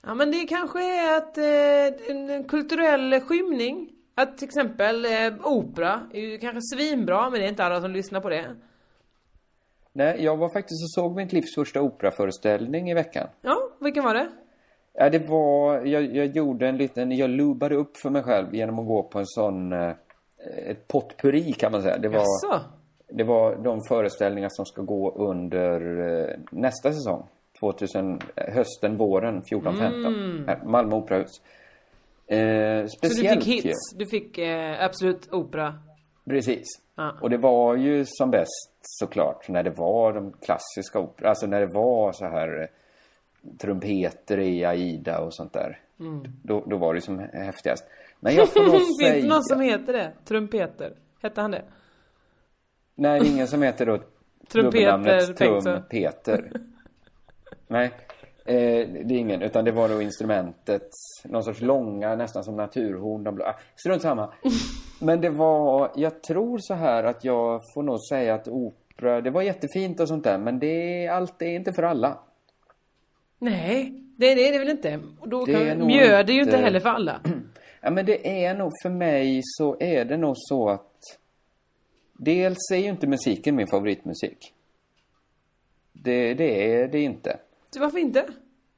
Ja men det kanske är att eh, en kulturell skymning. Att till exempel eh, opera är ju kanske svinbra men det är inte alla som lyssnar på det. Nej, jag var faktiskt och såg mitt livs första operaföreställning i veckan. Ja, vilken var det? Ja, det var, jag, jag gjorde en liten, jag lubade upp för mig själv genom att gå på en sån, eh, ett potpurri kan man säga. Det var, Jaså? det var de föreställningar som ska gå under eh, nästa säsong. 2000, eh, hösten, våren 14-15. Mm. Här, Malmö Operahus. Eh, Så du speciellt fick hits? Du fick eh, Absolut Opera? Precis. Ja. Och det var ju som bäst såklart när det var de klassiska operorna. Alltså när det var så här trumpeter i Aida och sånt där. Mm. Då, då var det som häftigast. Men jag får Finns *laughs* säga... det någon som heter det? Trumpeter? Hette han det? Nej, det är ingen som heter då *laughs* dubbelnamnet. Trumpeter. *laughs* Nej, eh, det är ingen. Utan det var då instrumentet. Någon sorts långa, nästan som naturhorn. De, ah, strunt samma. Men det var, jag tror så här att jag får nog säga att opera, det var jättefint och sånt där. Men det allt är inte för alla. Nej, det, det är det väl inte. Och då Det kan, mjöd är ju inte inte- heller för alla. *clears throat* Ja, men det är nog för mig så är det nog så att dels är ju inte musiken min favoritmusik. Det, det är det inte. Så varför inte?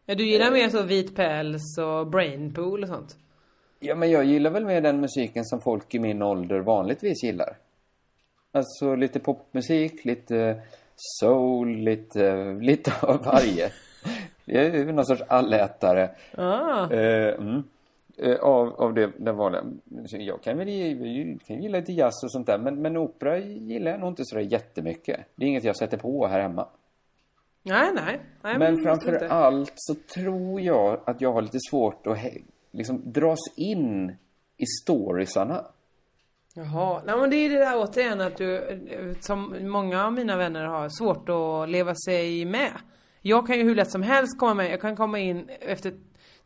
Ja, du gillar mer så vit päls och brainpool och sånt? Ja, men jag gillar väl mer den musiken som folk i min ålder vanligtvis gillar. Alltså lite popmusik, lite soul, lite, *laughs* lite av varje. Jag är ju någon sorts allätare. Ah. Eh, mm. eh, av, av det, den vanliga. Jag kan väl kan gilla lite jazz och sånt där. Men, men opera gillar jag nog inte sådär jättemycket. Det är inget jag sätter på här hemma. Nej, nej. nej men måste framför inte. allt så tror jag att jag har lite svårt att liksom dras in i storiesarna. Jaha, nej men det är det där återigen att du, eh, som många av mina vänner har, svårt att leva sig med. Jag kan ju hur lätt som helst komma med, jag kan komma in efter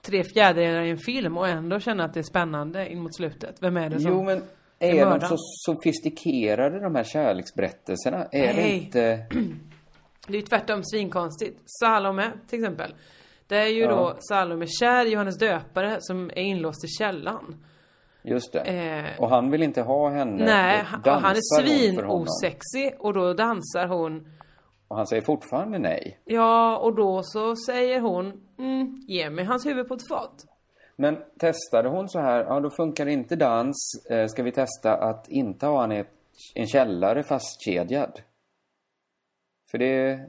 tre fjärdedelar i en film och ändå känna att det är spännande in mot slutet. Vem är det som Jo, men är är de så sofistikerade de här kärleksberättelserna? Är det Nej. inte... *clears throat* Det är ju tvärtom svinkonstigt. Salome till exempel. Det är ju Ja. då Salome kär i Johannes döpare som är inlåst i källan. Just det. Eh, och han vill inte ha henne. Nej, han, han är svinosexig och då dansar hon. Och han säger fortfarande nej. Ja, och då så säger hon mm, ge mig hans huvud på ett fat. Men testade hon så här, ja då funkar inte dans. Eh, ska vi testa att inte ha han i en källare fastkedjad? För det,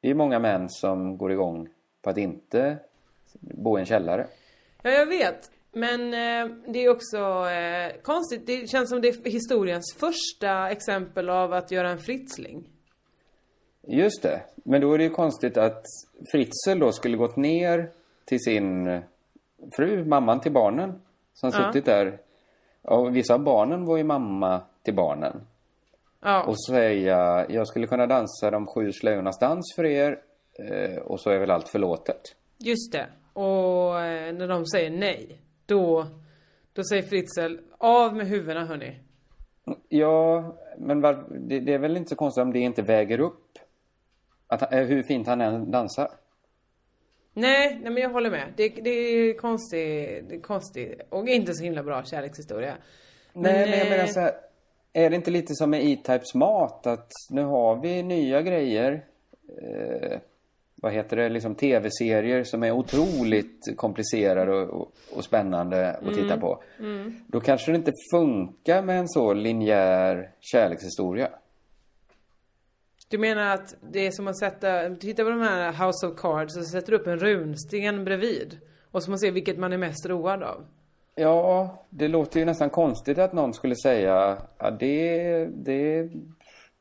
det är många män som går igång på att inte bo i en källare. Ja, jag vet. Men eh, det är också eh, konstigt. Det känns som det är historiens första exempel av att göra en fritsling. Just det. Men då är det ju konstigt att Fritzl då skulle gått ner till sin fru, mamman till barnen, som Ja. suttit där. Och vissa av barnen var ju mamma till barnen. Ja. Och säga, jag skulle kunna dansa de sju slöjornas dans för er. Eh, och så är väl allt förlåtet. Just det. Och eh, när de säger nej, då, då säger Fritzl, av med huvudena hörni. Ja, men det är väl inte så konstigt om det inte väger upp att, eh, hur fint han än dansar. Nej, nej men jag håller med. Det, det är konstigt, det är konstigt och inte så himla bra kärlekshistoria. Nej, men jag eh, menar så här, är det inte lite som med E-Types mat? Att nu har vi nya grejer. Eh, vad heter det? Liksom tv-serier som är otroligt komplicerade och, och, och spännande att titta Mm. på. Mm. Då kanske det inte funkar med en så linjär kärlekshistoria. Du menar att det är som att sätta, titta på de här House of Cards och så sätter upp en runsten bredvid. Och så man ser vilket man är mest road av. Ja, det låter ju nästan konstigt att någon skulle säga ja, det, det,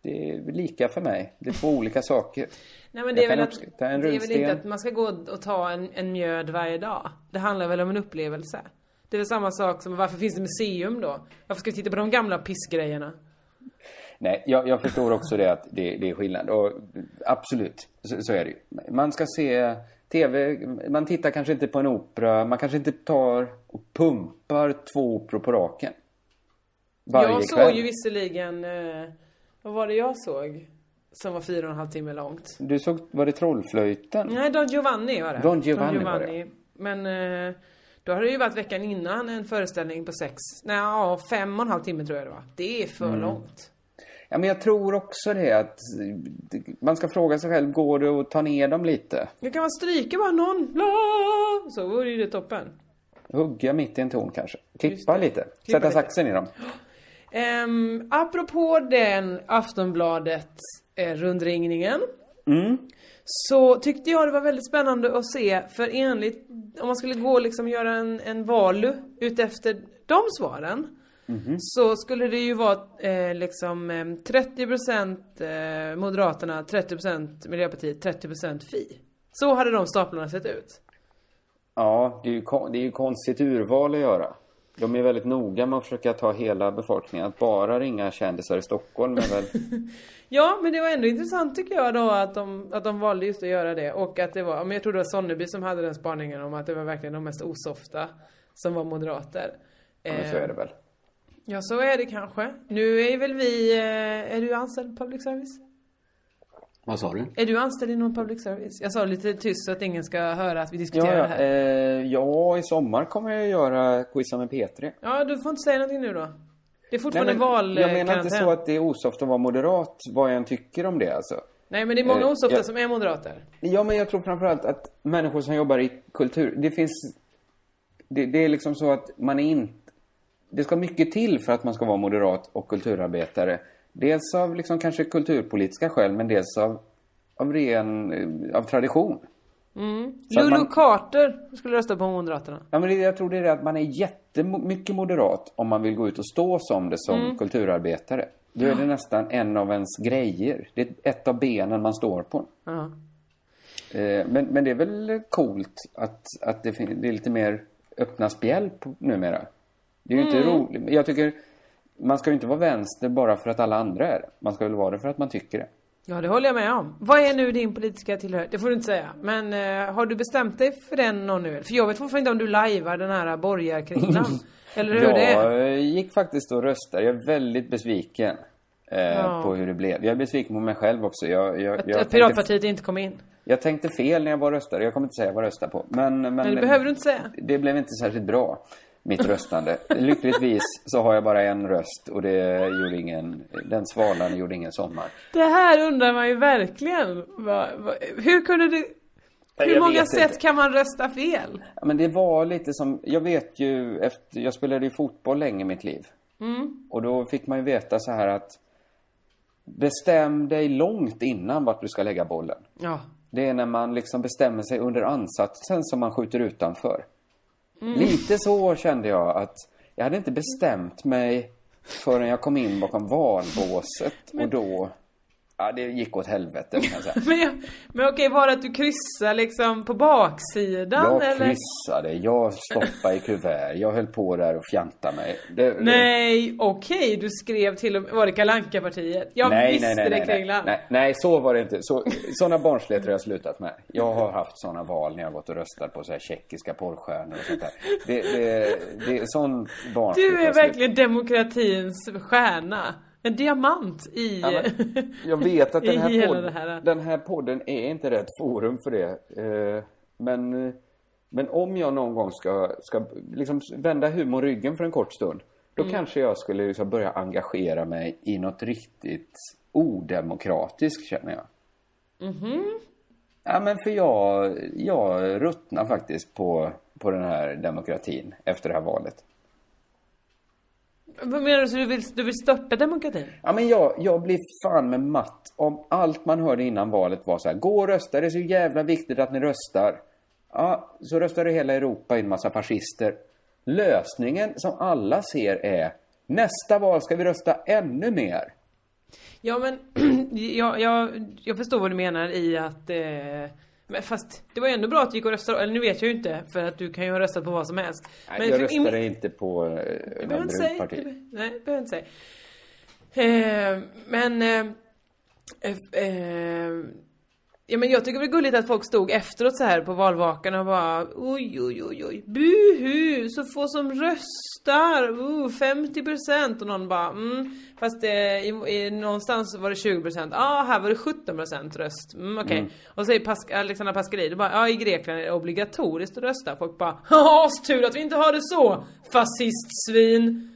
det är lika för mig. Det är två olika saker. Nej men det är väl att, det är väl inte att man ska gå och ta en, en mjöd varje dag. Det handlar väl om en upplevelse. Det är väl samma sak som varför finns det museum då? Varför ska vi titta på de gamla pissgrejerna? Nej, jag, jag förstår också det att det, det är skillnad. Och absolut, så, så är det ju. Man ska se TV, man tittar kanske inte på en opera, man kanske inte tar och pumpar två operor på raken. Varje jag såg kväll. ju visserligen, eh, vad var det jag såg? Som var fyra och en halv timme långt. Du såg, var det Trollflöjten? Nej, Don Giovanni var det. Don Giovanni var det. Men eh, då har det ju varit veckan innan en föreställning på sex, nej ja, fem och en halv timme tror jag det var. Det är för Mm. långt. Ja, men jag tror också det att man ska fråga sig själv, går det att ta ner dem lite? Nu kan man stryka bara någon, la, så vore ju det toppen. Hugga mitt i en ton kanske. Klippa lite. Klippa Sätta lite. saxen i dem. Um, apropå den Aftonbladet eh. Mm. Så tyckte jag det var väldigt spännande att se, för enligt, om man skulle gå och liksom göra en, en valu utefter de svaren. Mhm. Så skulle det ju vara eh, liksom eh, 30% eh, Moderaterna, 30% Miljöpartiet, 30% Fi. Så hade de staplarna sett ut. Ja, det är, ju, det är ju konstigt urval att göra. De är väldigt noga med att försöka ta hela befolkningen. Att bara ringa kändisar i Stockholm är väl... *laughs* Ja, men det var ändå intressant tycker jag då att de, att de valde just att göra det. Och att det var, men jag tror det var Sonneby som hade den spaningen om att det var verkligen de mest osofta som var moderater. Ja, men så är det väl. Ja, så är det kanske. Nu är väl vi... eh, Är du anställd på public service? Vad sa du? Är du anställd i någon public service? Jag sa lite tyst så att ingen ska höra att vi Ja, diskuterar ja, det här. eh, ja, i sommar kommer jag göra quizza med P3. Ja, du får inte säga någonting nu då. Det är fortfarande Nej, men val jag menar inte så att det är osoft att vara moderat, vad jag än tycker om det alltså. Nej, men det är många Eh, osofta jag- som är moderater. Ja, men jag tror framförallt att människor som jobbar i kultur, det finns... Det, det är liksom så att man är inte... Det ska mycket till för att man ska vara moderat och kulturarbetare. Dels av liksom kanske kulturpolitiska skäl, men dels av, av ren... eh, av tradition. Mm. Lulu man- Carter skulle rösta på Moderaterna. Ja, men det, jag tror det är det att man är jättemycket moderat om man vill gå ut och stå som det som Mm. kulturarbetare. Då är det nästan en av ens grejer. Det är ett av benen man står på. Ja. Eh, Men, men det är väl coolt att, att det, det är lite mer öppna spjäll på, numera. Det är ju inte Mm. roligt. Jag tycker man ska ju inte vara vänster bara för att alla andra är det. Man ska väl vara det för att man tycker det. Ja, det håller jag med om. Vad är nu din politiska tillhörighet? Det får du inte säga. Men eh, har du bestämt dig för den någon nu? För jag vet fortfarande inte om du lajvar den här borgarkringlan. *laughs* Eller hur det är. Jag gick faktiskt och röstade. Jag är väldigt besviken eh, Ja. på hur det blev. Jag är besviken på mig själv också. Jag, jag, Att, jag, att Piratpartiet inte kom in. jag tänkte fel när jag var och röstade. Jag kommer inte säga vad jag röstade på. Men, men, Men det behöver du inte säga. det blev inte särskilt bra, mitt röstande. Lyckligtvis så har jag bara en röst och det gjorde ingen, den svalan gjorde ingen sommar. Det här undrar man ju verkligen. Hur kunde. Jag Hur många sätt inte. kan man rösta fel? Ja, men det var lite som, jag vet ju efter, jag spelade ju fotboll länge i mitt liv. Mm. Och då fick man ju veta så här att bestäm dig långt innan vart du ska lägga bollen. Ja. Det är när man liksom bestämmer sig under ansatsen som man skjuter utanför. Mm. Lite så kände jag att jag hade inte bestämt mig förrän jag kom in bakom valbåset och då... Ja, det gick åt helvete kan jag säga. *laughs* Men, jag, men okej, var det att du kryssade liksom på baksidan Jag eller? kryssade, jag stoppade i kuvert, jag höll på där och fjantade mig. Det, det- Nej, okej, du skrev till och med, var det Kalle Anka-partiet? Jag nej, visste nej, nej, det nej, nej, nej, så var det inte. Så, såna barnsligheter har jag slutat med. Jag har haft såna val när jag gått och röstat på så här tjeckiska porrstjärnor och sånt där. Det, det, det är sån barnsligt. Du har är jag verkligen demokratins stjärna. En diamant i... Ja, jag vet att *laughs* den här, hela podd, det här. den här podden är inte rätt forum för det. Eh, Men, men om jag någon gång ska, ska liksom vända humor ryggen för en kort stund. Då Mm. kanske jag skulle liksom börja engagera mig i något riktigt odemokratiskt känner jag. Mhm. Ja men för jag, jag ruttnar faktiskt på, på den här demokratin efter det här valet. Vad menar du? Så du vill, du vill störta demokratin? Ja men jag, jag blir fan med matt om allt man hörde innan valet var så här. Gå och rösta, det är så jävla viktigt att ni röstar. Ja, så röstar hela Europa in massa fascister. Lösningen som alla ser är nästa val ska vi rösta ännu mer. Ja men, *clears throat* jag, jag, jag förstår vad du menar i att eh, men fast det var ju ändå bra att du gick och röstade, eller nu vet jag ju inte för att du kan ju ha röstat på vad som helst. Nej, men jag röstade inte på eh, be- Nej, behöver inte säga. Eh, men... Eh, eh, ja men jag tycker det är gulligt att folk stod efteråt så här på valvakan och bara oj oj oj oj buhu så få som röstar uh, 50% och någon bara mm, fast eh, i, i, någonstans var det 20% ja ah, här var det 17% röst mm, okej Mm. och så säger Pas Alexandra Pascalidou bara ja i Grekland är det obligatoriskt att rösta folk bara ja tur att vi inte har det så fascistsvin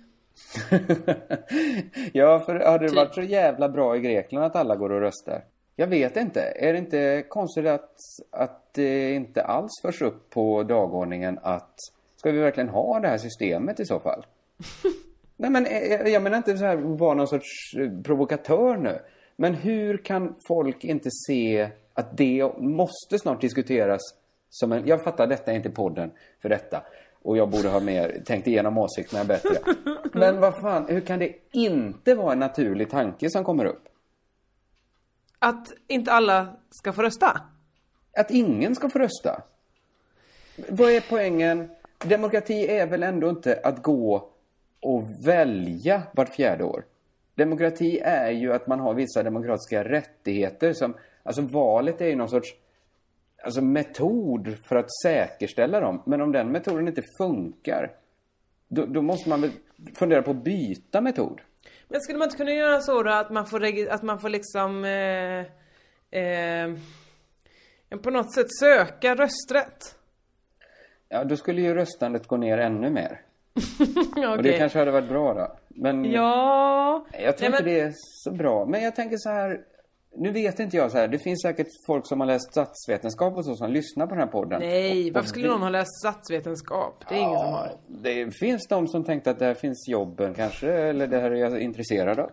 *laughs* Ja, för hade det Typ. varit så jävla bra i Grekland att alla går och röstar? Jag vet inte. Är det inte konstigt att, att det inte alls förs upp på dagordningen att ska vi verkligen ha det här systemet i så fall? *laughs* Nej men eh, jag, menar inte så här vara någon sorts eh, provokatör nu. Men hur kan folk inte se att det måste snart diskuteras som en... Jag fattar, detta är inte podden för detta. Och jag borde ha mer tänkt igenom åsikterna bättre. *laughs* Men vad fan, hur kan det inte vara en naturlig tanke som kommer upp? Att inte alla ska få rösta? Att ingen ska få rösta? Vad är poängen? Demokrati är väl ändå inte att gå och välja vart fjärde år? Demokrati är ju att man har vissa demokratiska rättigheter som... Alltså valet är ju någon sorts alltså metod för att säkerställa dem. Men om den metoden inte funkar, då, då måste man väl fundera på att byta metod. Men skulle man inte kunna göra så då att man får, att man får liksom eh, eh, på något sätt söka rösträtt? Ja, då skulle ju röstandet gå ner ännu mer. Ja, *laughs* Och det kanske hade varit bra då. Men Ja... jag tror Nej, inte men- det är så bra. Men jag tänker så här. Nu vet inte jag så här. Det finns säkert folk som har läst statsvetenskap och så som lyssnar på den här podden. Nej, Och- varför skulle vi- någon ha läst statsvetenskap? Det är ingen som har. Det finns de som tänkte att där finns jobben kanske, eller det här är jag intresserad av.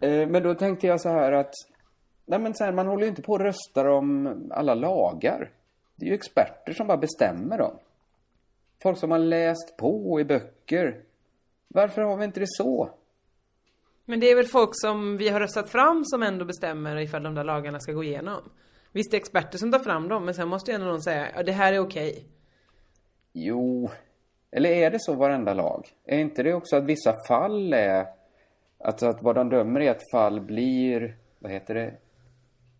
Eh, Men då tänkte jag så här att, nej men så här, man håller ju inte på och röstar om alla lagar. Det är ju experter som bara bestämmer dem. Folk som har läst på i böcker. Varför har vi inte det så? Men det är väl folk som vi har röstat fram som ändå bestämmer ifall de där lagarna ska gå igenom. Visst det är experter som tar fram dem, men sen måste ju ändå någon säga ja, det här är okej. Jo, eller är det så varenda lag? Är inte det också att vissa fall är... Att, att vad de dömer är att fall blir... Vad heter det?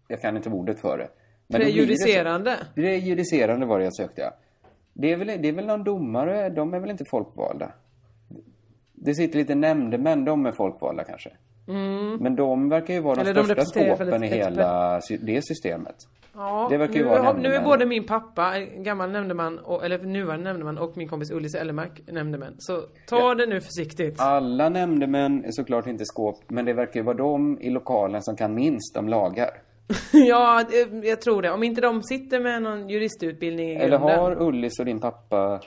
Jag kan inte ordet för det. Men blir det Prejudicerande. Prejudicerande var det jag sökte, ja. Det är, väl, det är väl någon domare, de är väl inte folkvalda? Det sitter lite nämndemän, de är folkvalda kanske. Mm. Men de verkar ju vara Eller de största skåpen i hela det systemet. Ja, Det verkar ju nu, vara har- nu är både min pappa, en gammal nämndeman, och, eller nuvarande nämndeman, och min kompis Ullis Ellemark nämndemän. Så ta det nu försiktigt. Alla nämndemän är såklart inte skåp, men det verkar ju vara de i lokalen som kan minst om lagar. *laughs* ja, jag tror det. Om inte de sitter med någon juristutbildning i Eller grunden. har Ullis och din pappa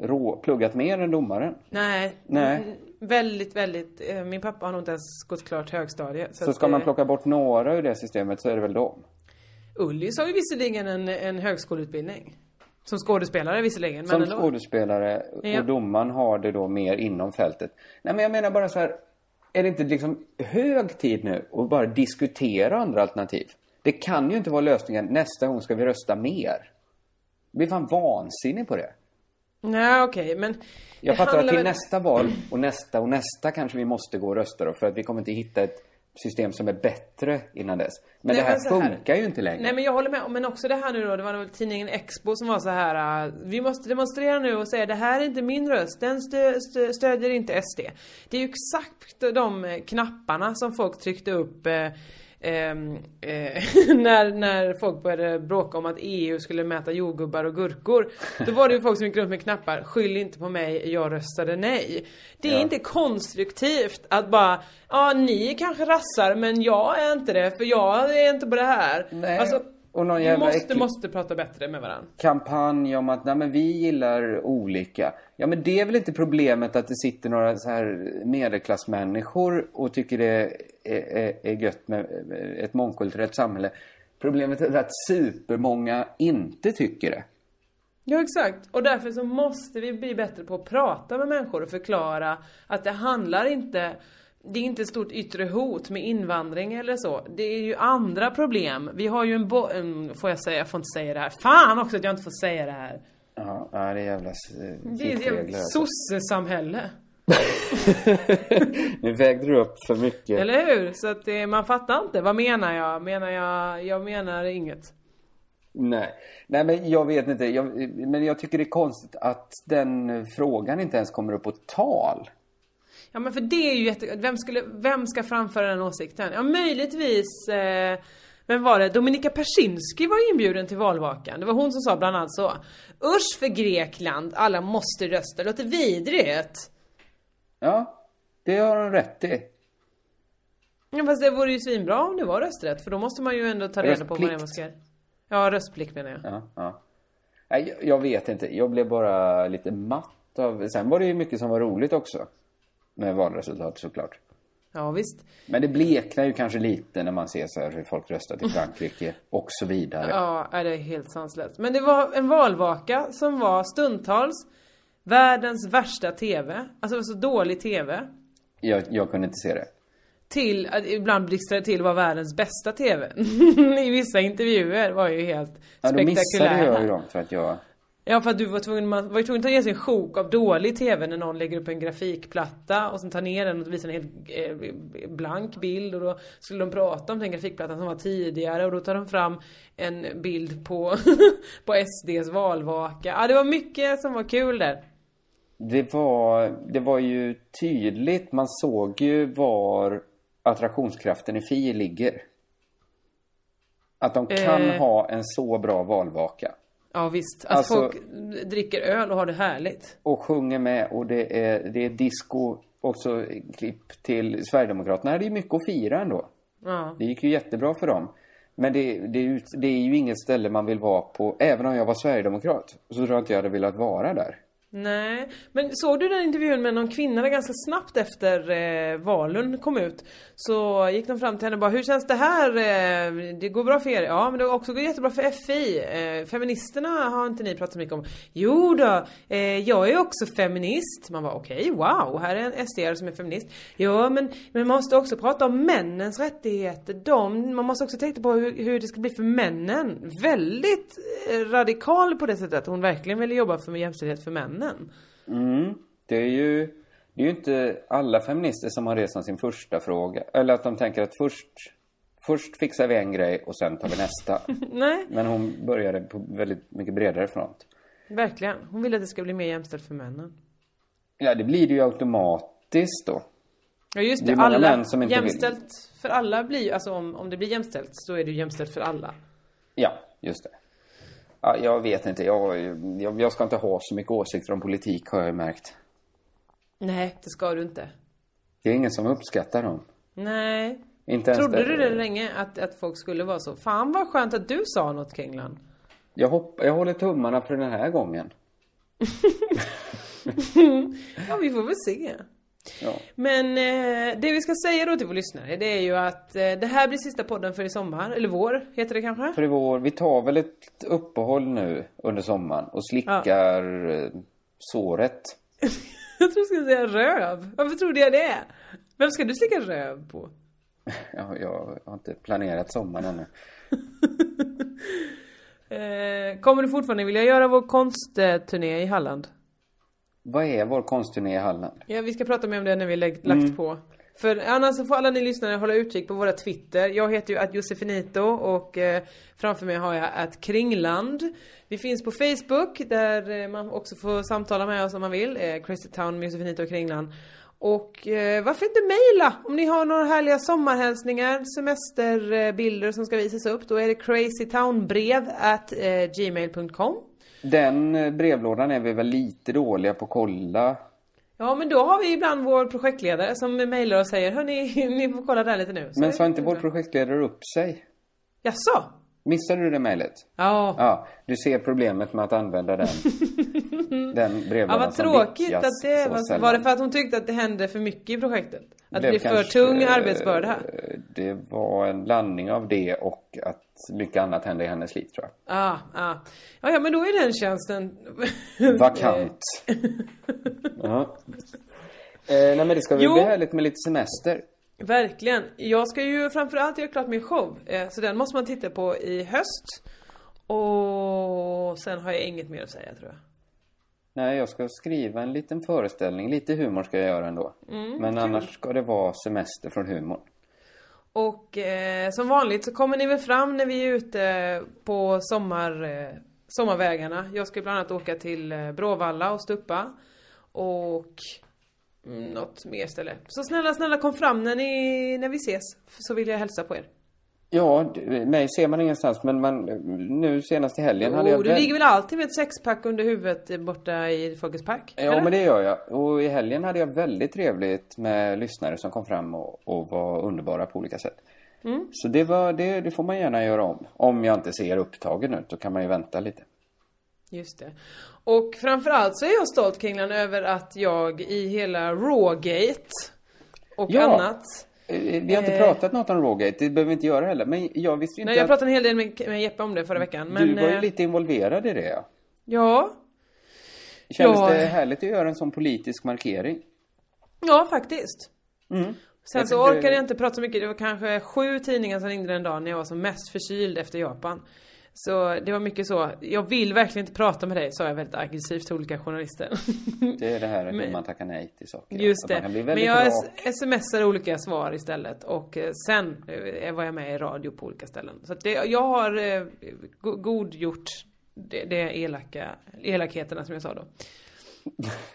rå, pluggat mer än domaren? Nej. Nej. Väldigt, väldigt. eh, Min pappa har nog inte ens gått klart högstadiet. Så, att, ska man eh, plocka bort några ur det systemet så är det väl dem? Ullis har ju visserligen en, en högskoleutbildning. Som skådespelare visserligen, Som men ändå. skådespelare Ja. och domaren har det då mer inom fältet. Nej men jag menar bara så här. är det inte liksom hög tid nu att bara diskutera andra alternativ? Det kan ju inte vara lösningen, nästa gång ska vi rösta mer. Jag blir fan vansinnig på det. Nej okej men... Jag fattar att till nästa val och nästa och nästa kanske vi måste gå och rösta då för att vi kommer inte hitta ett system som är bättre innan dess. Men Nej, det här men så här- funkar ju inte längre. Nej men jag håller med, men också det här nu då, det var väl tidningen Expo som var så här. äh, vi måste demonstrera nu och säga det här är inte min röst, den stö, stö, stödjer inte SD. Det är ju exakt de knapparna som folk tryckte upp eh, ehm, eh, *laughs* när, när folk började bråka om att EU skulle mäta jordgubbar och gurkor. Då var det ju folk som gick runt med knappar, skyll inte på mig, jag röstade nej. Det är Ja. inte konstruktivt att bara, ja ni kanske rassar men jag är inte det för jag är inte på det här. Nej, Alltså, och någon vi måste, äcklig- måste prata bättre med varandra. kampanj om att nej, men vi gillar olika. Ja men det är väl inte problemet att det sitter några så här medelklassmänniskor och tycker det är, är, är gött med ett mångkulturellt samhälle. Problemet är att supermånga inte tycker det. Ja exakt, och därför så måste vi bli bättre på att prata med människor och förklara att det handlar inte det är inte ett stort yttre hot med invandring eller så. Det är ju andra problem. Vi har ju en, bo- får jag säga, jag får inte säga det här. Fan också att jag inte får säga det här. Ja, det är jävla eh, Det är ett jävla alltså. sossesamhälle. *laughs* Nu vägde du upp för mycket. Eller hur? Så att det, man fattar inte. Vad menar jag? Menar jag, jag menar inget. Nej. Nej, men jag vet inte. Jag, men jag tycker det är konstigt att den frågan inte ens kommer upp på tal. Ja men för det är ju jätte... Vem, skulle, vem ska framföra den åsikten? Ja möjligtvis... Eh, vem var det? Dominika Persinski var inbjuden till valvakan. Det var hon som sa bland annat så. Usch för Grekland, alla måste rösta, det låter vidrigt. Ja, det har hon rätt i. Ja, fast det vore ju svinbra om det var rösträtt, för då måste man ju ändå ta reda på vad man ska Ja, röstplikt menar jag. Ja, ja. Nej, jag vet inte. Jag blev bara lite matt av... Sen var det ju mycket som var roligt också. Med valresultat såklart. Ja, visst. Men det bleknar ju kanske lite när man ser så här hur folk röstat i Frankrike och så vidare. Ja, det är helt sanslöst. Men det var en valvaka som var stundtals världens värsta TV. Alltså så dålig TV. Jag, jag kunde inte se det. Till ibland blixtrade till var världens bästa TV. *laughs* I vissa intervjuer var ju helt Ja, då missade spektakulära. jag ju dem för att jag... Ja för att du var tvungen, man var ju tvungen att ner sig en sjok av dålig TV när någon lägger upp en grafikplatta och sen tar ner den och visar en helt eh, blank bild och då skulle de prata om den grafikplattan som var tidigare och då tar de fram en bild på, *laughs* på SDs valvaka. Ja det var mycket som var kul där. Det var, det var ju tydligt. Man såg ju var attraktionskraften i Fi ligger. Att de kan Eh. ha en så bra valvaka. Ja visst, att Alltså- folk dricker öl och har det härligt. Och sjunger med och det är, det är disco. Också klipp till Sverigedemokraterna. Det är ju mycket att fira ändå. Ja. Det gick ju jättebra för dem. Men det, det, är ju- det är ju inget ställe man vill vara på. Även om jag var Sverigedemokrat så tror jag inte jag hade velat vara där. Nej, men såg du den intervjun med någon kvinna där ganska snabbt efter eh, valen kom ut? Så gick de fram till henne och bara, hur känns det här? Eh, det går bra för er? Ja, men det har också går jättebra för FI. Eh, feministerna har inte ni pratat så mycket om. Jo då, eh, jag är också feminist. Man var okej, wow, här är en SD som är feminist. Ja, men, men man måste också prata om männens rättigheter. De, man måste också tänka på hur, hur det ska bli för männen. Väldigt eh, radikal på det sättet att hon verkligen ville jobba för jämställdhet för männen. Mm. Det är ju det är ju inte alla feminister som har det som sin första fråga. Eller att de tänker att först, först fixar vi en grej och sen tar vi nästa. *laughs* Nej, Men hon började på väldigt mycket bredare front. verkligen. Hon vill att det ska bli mer jämställt för männen. Ja, det blir det ju automatiskt då. Ja just Det det, alla, inte vill. jämställt för alla blir ju, alltså om, om det blir jämställt så är det ju jämställt för alla. Ja, just det. Ja, jag vet inte. Jag, jag, jag ska inte ha så mycket åsikter om politik har jag märkt. Nej, det ska du inte. Det är ingen som uppskattar dem. Nej. Inte Trodde du det länge att, att folk skulle vara så? Fan vad skönt att du sa något Kringlan. Jag, hopp, jag håller tummarna för den här gången. *laughs* ja, vi får väl se. Ja. Men eh, det vi ska säga då till vår lyssnare det är ju att eh, det här blir sista podden för i sommar, eller vår heter det kanske? För i vår, vi tar väl ett uppehåll nu under sommaren och slickar eh, såret. *laughs* Jag tror du skulle säga röv. Varför trodde jag det? Vem ska du slicka röv på? *laughs* Ja, jag har inte planerat sommaren ännu. *laughs* Eh, kommer du fortfarande vilja göra vår konstturné i Halland? Vad är vår konstturné i Halland? Ja, vi ska prata mer om det när vi lagt Mm. på. För annars så får alla ni lyssnare hålla utkik på våra Twitter. Jag heter ju att Josefinito och eh, framför mig har jag att Kringland. Vi finns på Facebook där eh, man också får samtala med oss om man vill. Eh, Crazy Town Josefinito och Kringland. Och eh, varför inte mejla? Om ni har några härliga sommarhälsningar, semesterbilder som ska visas upp. Då är det crazytownbrev at eh, gmail.com. Den eh, brevlådan är vi väl lite dåliga på att kolla. Ja men då har vi ibland vår projektledare som mejlar och säger Hörni, *laughs* ni får kolla där lite nu. Så Men sa inte vår projektledare upp sig? Jaså? Missade du det mejlet? Ja. Ja, du ser problemet med att använda den, *laughs* den Ja brevlådan vad som tråkigt att det så var, sällan. var det för att hon tyckte att det hände för mycket i projektet? Att det blev för tung eh, arbetsbörda? Det var en blandning av det och att mycket annat hände i hennes liv tror jag. Ah, ah. Ja, ja men då är den tjänsten *laughs* Vakant. ja. Eh, nej men det ska väl bli härligt med lite semester. Verkligen. Jag ska ju framförallt göra klart min show. Eh, Så den måste man titta på i höst. Och sen har jag inget mer att säga tror jag. Nej, jag ska skriva en liten föreställning. Lite humor ska jag göra ändå. Mm, men kul. annars ska det vara semester från humorn. Och eh, som vanligt så kommer ni väl fram när vi är ute på sommar, eh, sommarvägarna. Jag ska bland annat åka till eh, Bråvalla och Stuppa. Och mm, något mer ställe. Så snälla, snälla kom fram när, ni, när vi ses. Så vill jag hälsa på er. Ja, mig ser man ingenstans men man, nu senast i helgen hade jag Oh, du ligger väl alltid med ett sexpack under huvudet borta i Folkets Park? Ja, eller? men det gör jag. Och i helgen hade jag väldigt trevligt med lyssnare som kom fram och, och var underbara på olika sätt. Mm. Så det, var, det, det får man gärna göra om. Om jag inte ser upptagen ut, då kan man ju vänta lite. Just det. Och framförallt så är jag stolt Kringlan över att jag i hela Rawgate och Ja. annat Vi har inte Eh. pratat något om Rågate, det behöver vi inte göra heller. Men jag visste inte Nej, jag att pratade en hel del med, med Jeppe om det förra veckan. Men, du var ju eh, lite involverad i det. Ja. Ja. Kändes Ja. det härligt att göra en sån politisk markering? Ja, faktiskt. Mm. Sen Jag så orkade jag inte prata så mycket. Det var kanske sju tidningar som ringde den dagen när jag var som mest förkyld efter Japan. Så det var mycket så. Jag vill verkligen inte prata med dig, sa jag väldigt aggressivt till olika journalister. *laughs* Det är det här hur man tackar nej till saker. Just det. Men jag rak. smsar olika svar istället och eh, sen eh, var jag med i radio på olika ställen. Så det, jag har eh, go- godgjort det, det elaka, elakheterna som jag sa då.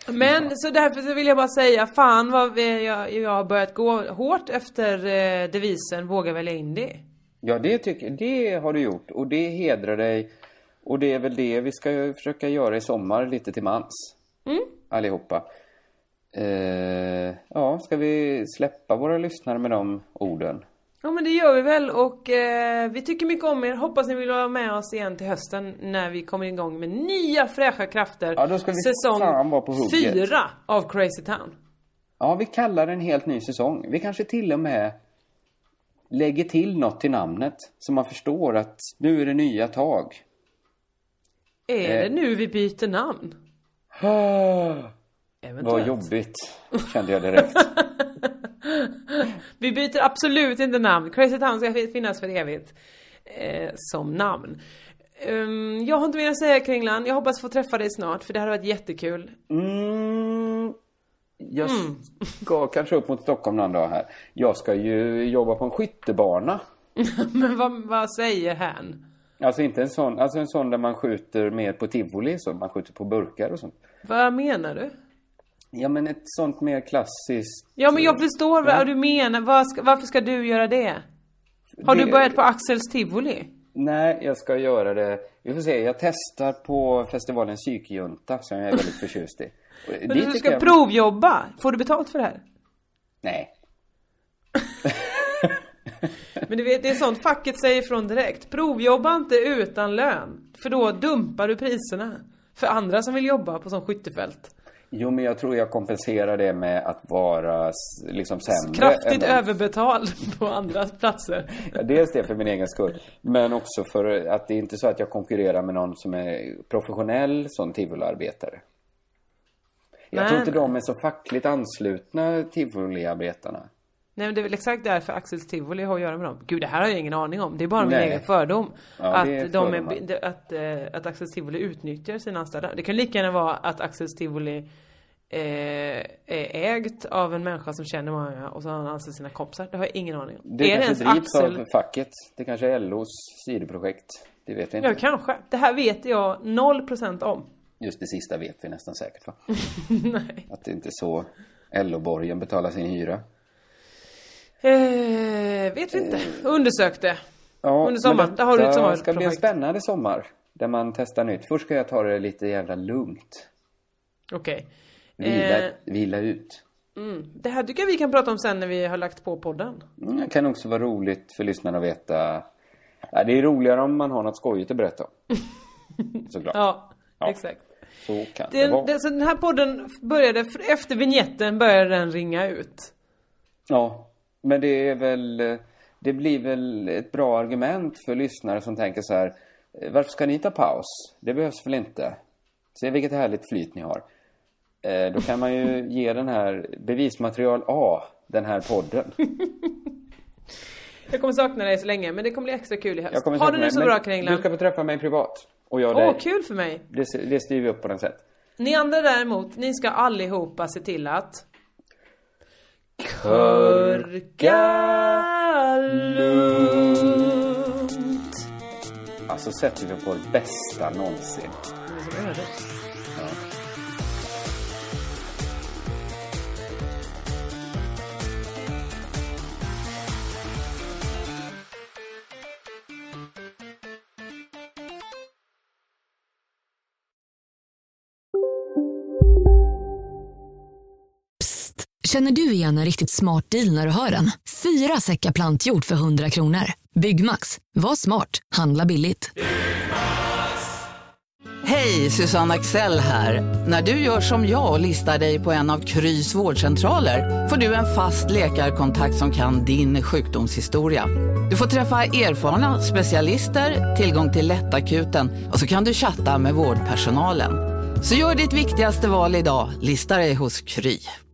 *laughs* Men så därför så vill jag bara säga, fan vad vi, jag, jag har börjat gå hårt efter eh, devisen Våga välja indie. Ja, det, tycker, det har du gjort och det hedrar dig. Och det är väl det vi ska försöka göra i sommar lite till mans. Mm. Allihopa. Eh, ja, ska vi släppa våra lyssnare med de orden? Ja men det gör vi väl och eh, vi tycker mycket om er. Hoppas ni vill vara med oss igen till hösten när vi kommer igång med nya fräscha krafter. Ja, då ska vi Säsong fan vara på hugget. fyra av Crazy Town. Ja, vi kallar det en helt ny säsong. Vi kanske till och med lägger till något till namnet. Så man förstår att nu är det nya tag. Är Eh. det nu vi byter namn? *gasps* Vad Eventuellt. jobbigt, kände jag direkt. *laughs* Vi byter absolut inte namn. Crazy Town ska finnas för evigt. Eh, som namn. Ehm, jag har inte mer att säga Kringlan. Jag hoppas få träffa dig snart för det hade varit jättekul. Mm, jag ska kanske upp mot Stockholm någon dag här. Jag ska ju jobba på en skyttebana. *laughs* Men vad, vad säger han? Alltså inte en sån, alltså en sån där man skjuter mer på tivoli så. Man skjuter på burkar och sånt. Vad menar du? Ja men ett sånt mer klassiskt... Ja men jag förstår Ja. vad du menar. Vad ska, varför ska du göra det? Har Det- du börjat på Axels tivoli? Nej, jag ska göra det. Vi får se. Jag testar på festivalen Psykjunta som jag är väldigt *laughs* förtjust i. Men du ska jag- provjobba. Får du betalt för det här? Nej. *laughs* Men du vet, det är sånt facket säger ifrån direkt. Provjobba inte utan lön. För då dumpar du priserna. För andra som vill jobba på sån skyttefält. Jo, men jag tror jag kompenserar det med att vara liksom sämre. Kraftigt än överbetald på andra platser. Ja, dels det för min egen skull. Men också för att det är inte så att jag konkurrerar med någon som är professionell som tivoliarbetare. Jag Nej, tror inte nej. de är så fackligt anslutna, tivoliarbetarna. Nej men det är väl exakt därför Axels tivoli har att göra med dem. Gud det här har jag ingen aning om. Det är bara min Nej. egen fördom. Ja, det är att, de är, det- att, eh, att Axels tivoli utnyttjar sina anställda. Det kan lika gärna vara att Axels tivoli eh, är ägt av en människa som känner många och så har han anställt sina kompisar. Det har jag ingen aning om. Det är det kanske ens drivs Axel? av facket. Det kanske är LOs sidoprojekt. Det vet vi inte. Ja kanske. Det här vet jag 0% om. Just det sista vet vi nästan säkert va? *laughs* Nej. Att det inte är så LO-borgen betalar sin hyra. Eh, vet vi inte. Undersökte. Ja, Under sommaren. Där har du ett sommarprojekt. ska bli en spännande sommar. Där man testar nytt. Först ska jag ta det lite jävla lugnt. Okej. Vila, Eh, vila ut. mm. Det här tycker jag vi kan prata om sen när vi har lagt på podden. Mm, Det kan också vara roligt för lyssnarna att veta. Ja, det är roligare om man har något skojigt att berätta. *laughs* Såklart. Ja, Ja. exakt. Så kan det, Den, vara. den, så den här podden började, efter vignetten började den ringa ut. Ja, men det är väl... Det blir väl ett bra argument för lyssnare som tänker så här. eh, Varför ska ni ta paus? Det behövs väl inte? Se vilket härligt flyt ni har. Eh, Då kan man ju *laughs* ge den här bevismaterial A, den här podden. Jag kommer sakna dig så länge, men det kommer bli extra kul i höst. Ha det nu så bra Kringlan. Du ska få träffa mig privat. Och jag Åh, dig. kul för mig. Det, det styr vi upp på den sätt. Ni andra däremot, ni ska allihopa se till att Körka lugnt. Alltså sätter vi på det bästa någonsin. Ja. Känner du igen en riktigt smart deal när du hör den? Fyra säckar plantjord för 100 kronor. Byggmax. Var smart. Handla billigt. Hej, Susanne Axel här. När du gör som jag och listar dig på en av Krys vårdcentraler får du en fast läkarkontakt som kan din sjukdomshistoria. Du får träffa erfarna specialister, tillgång till lättakuten och så kan du chatta med vårdpersonalen. Så gör ditt viktigaste val idag, lista dig hos Kry.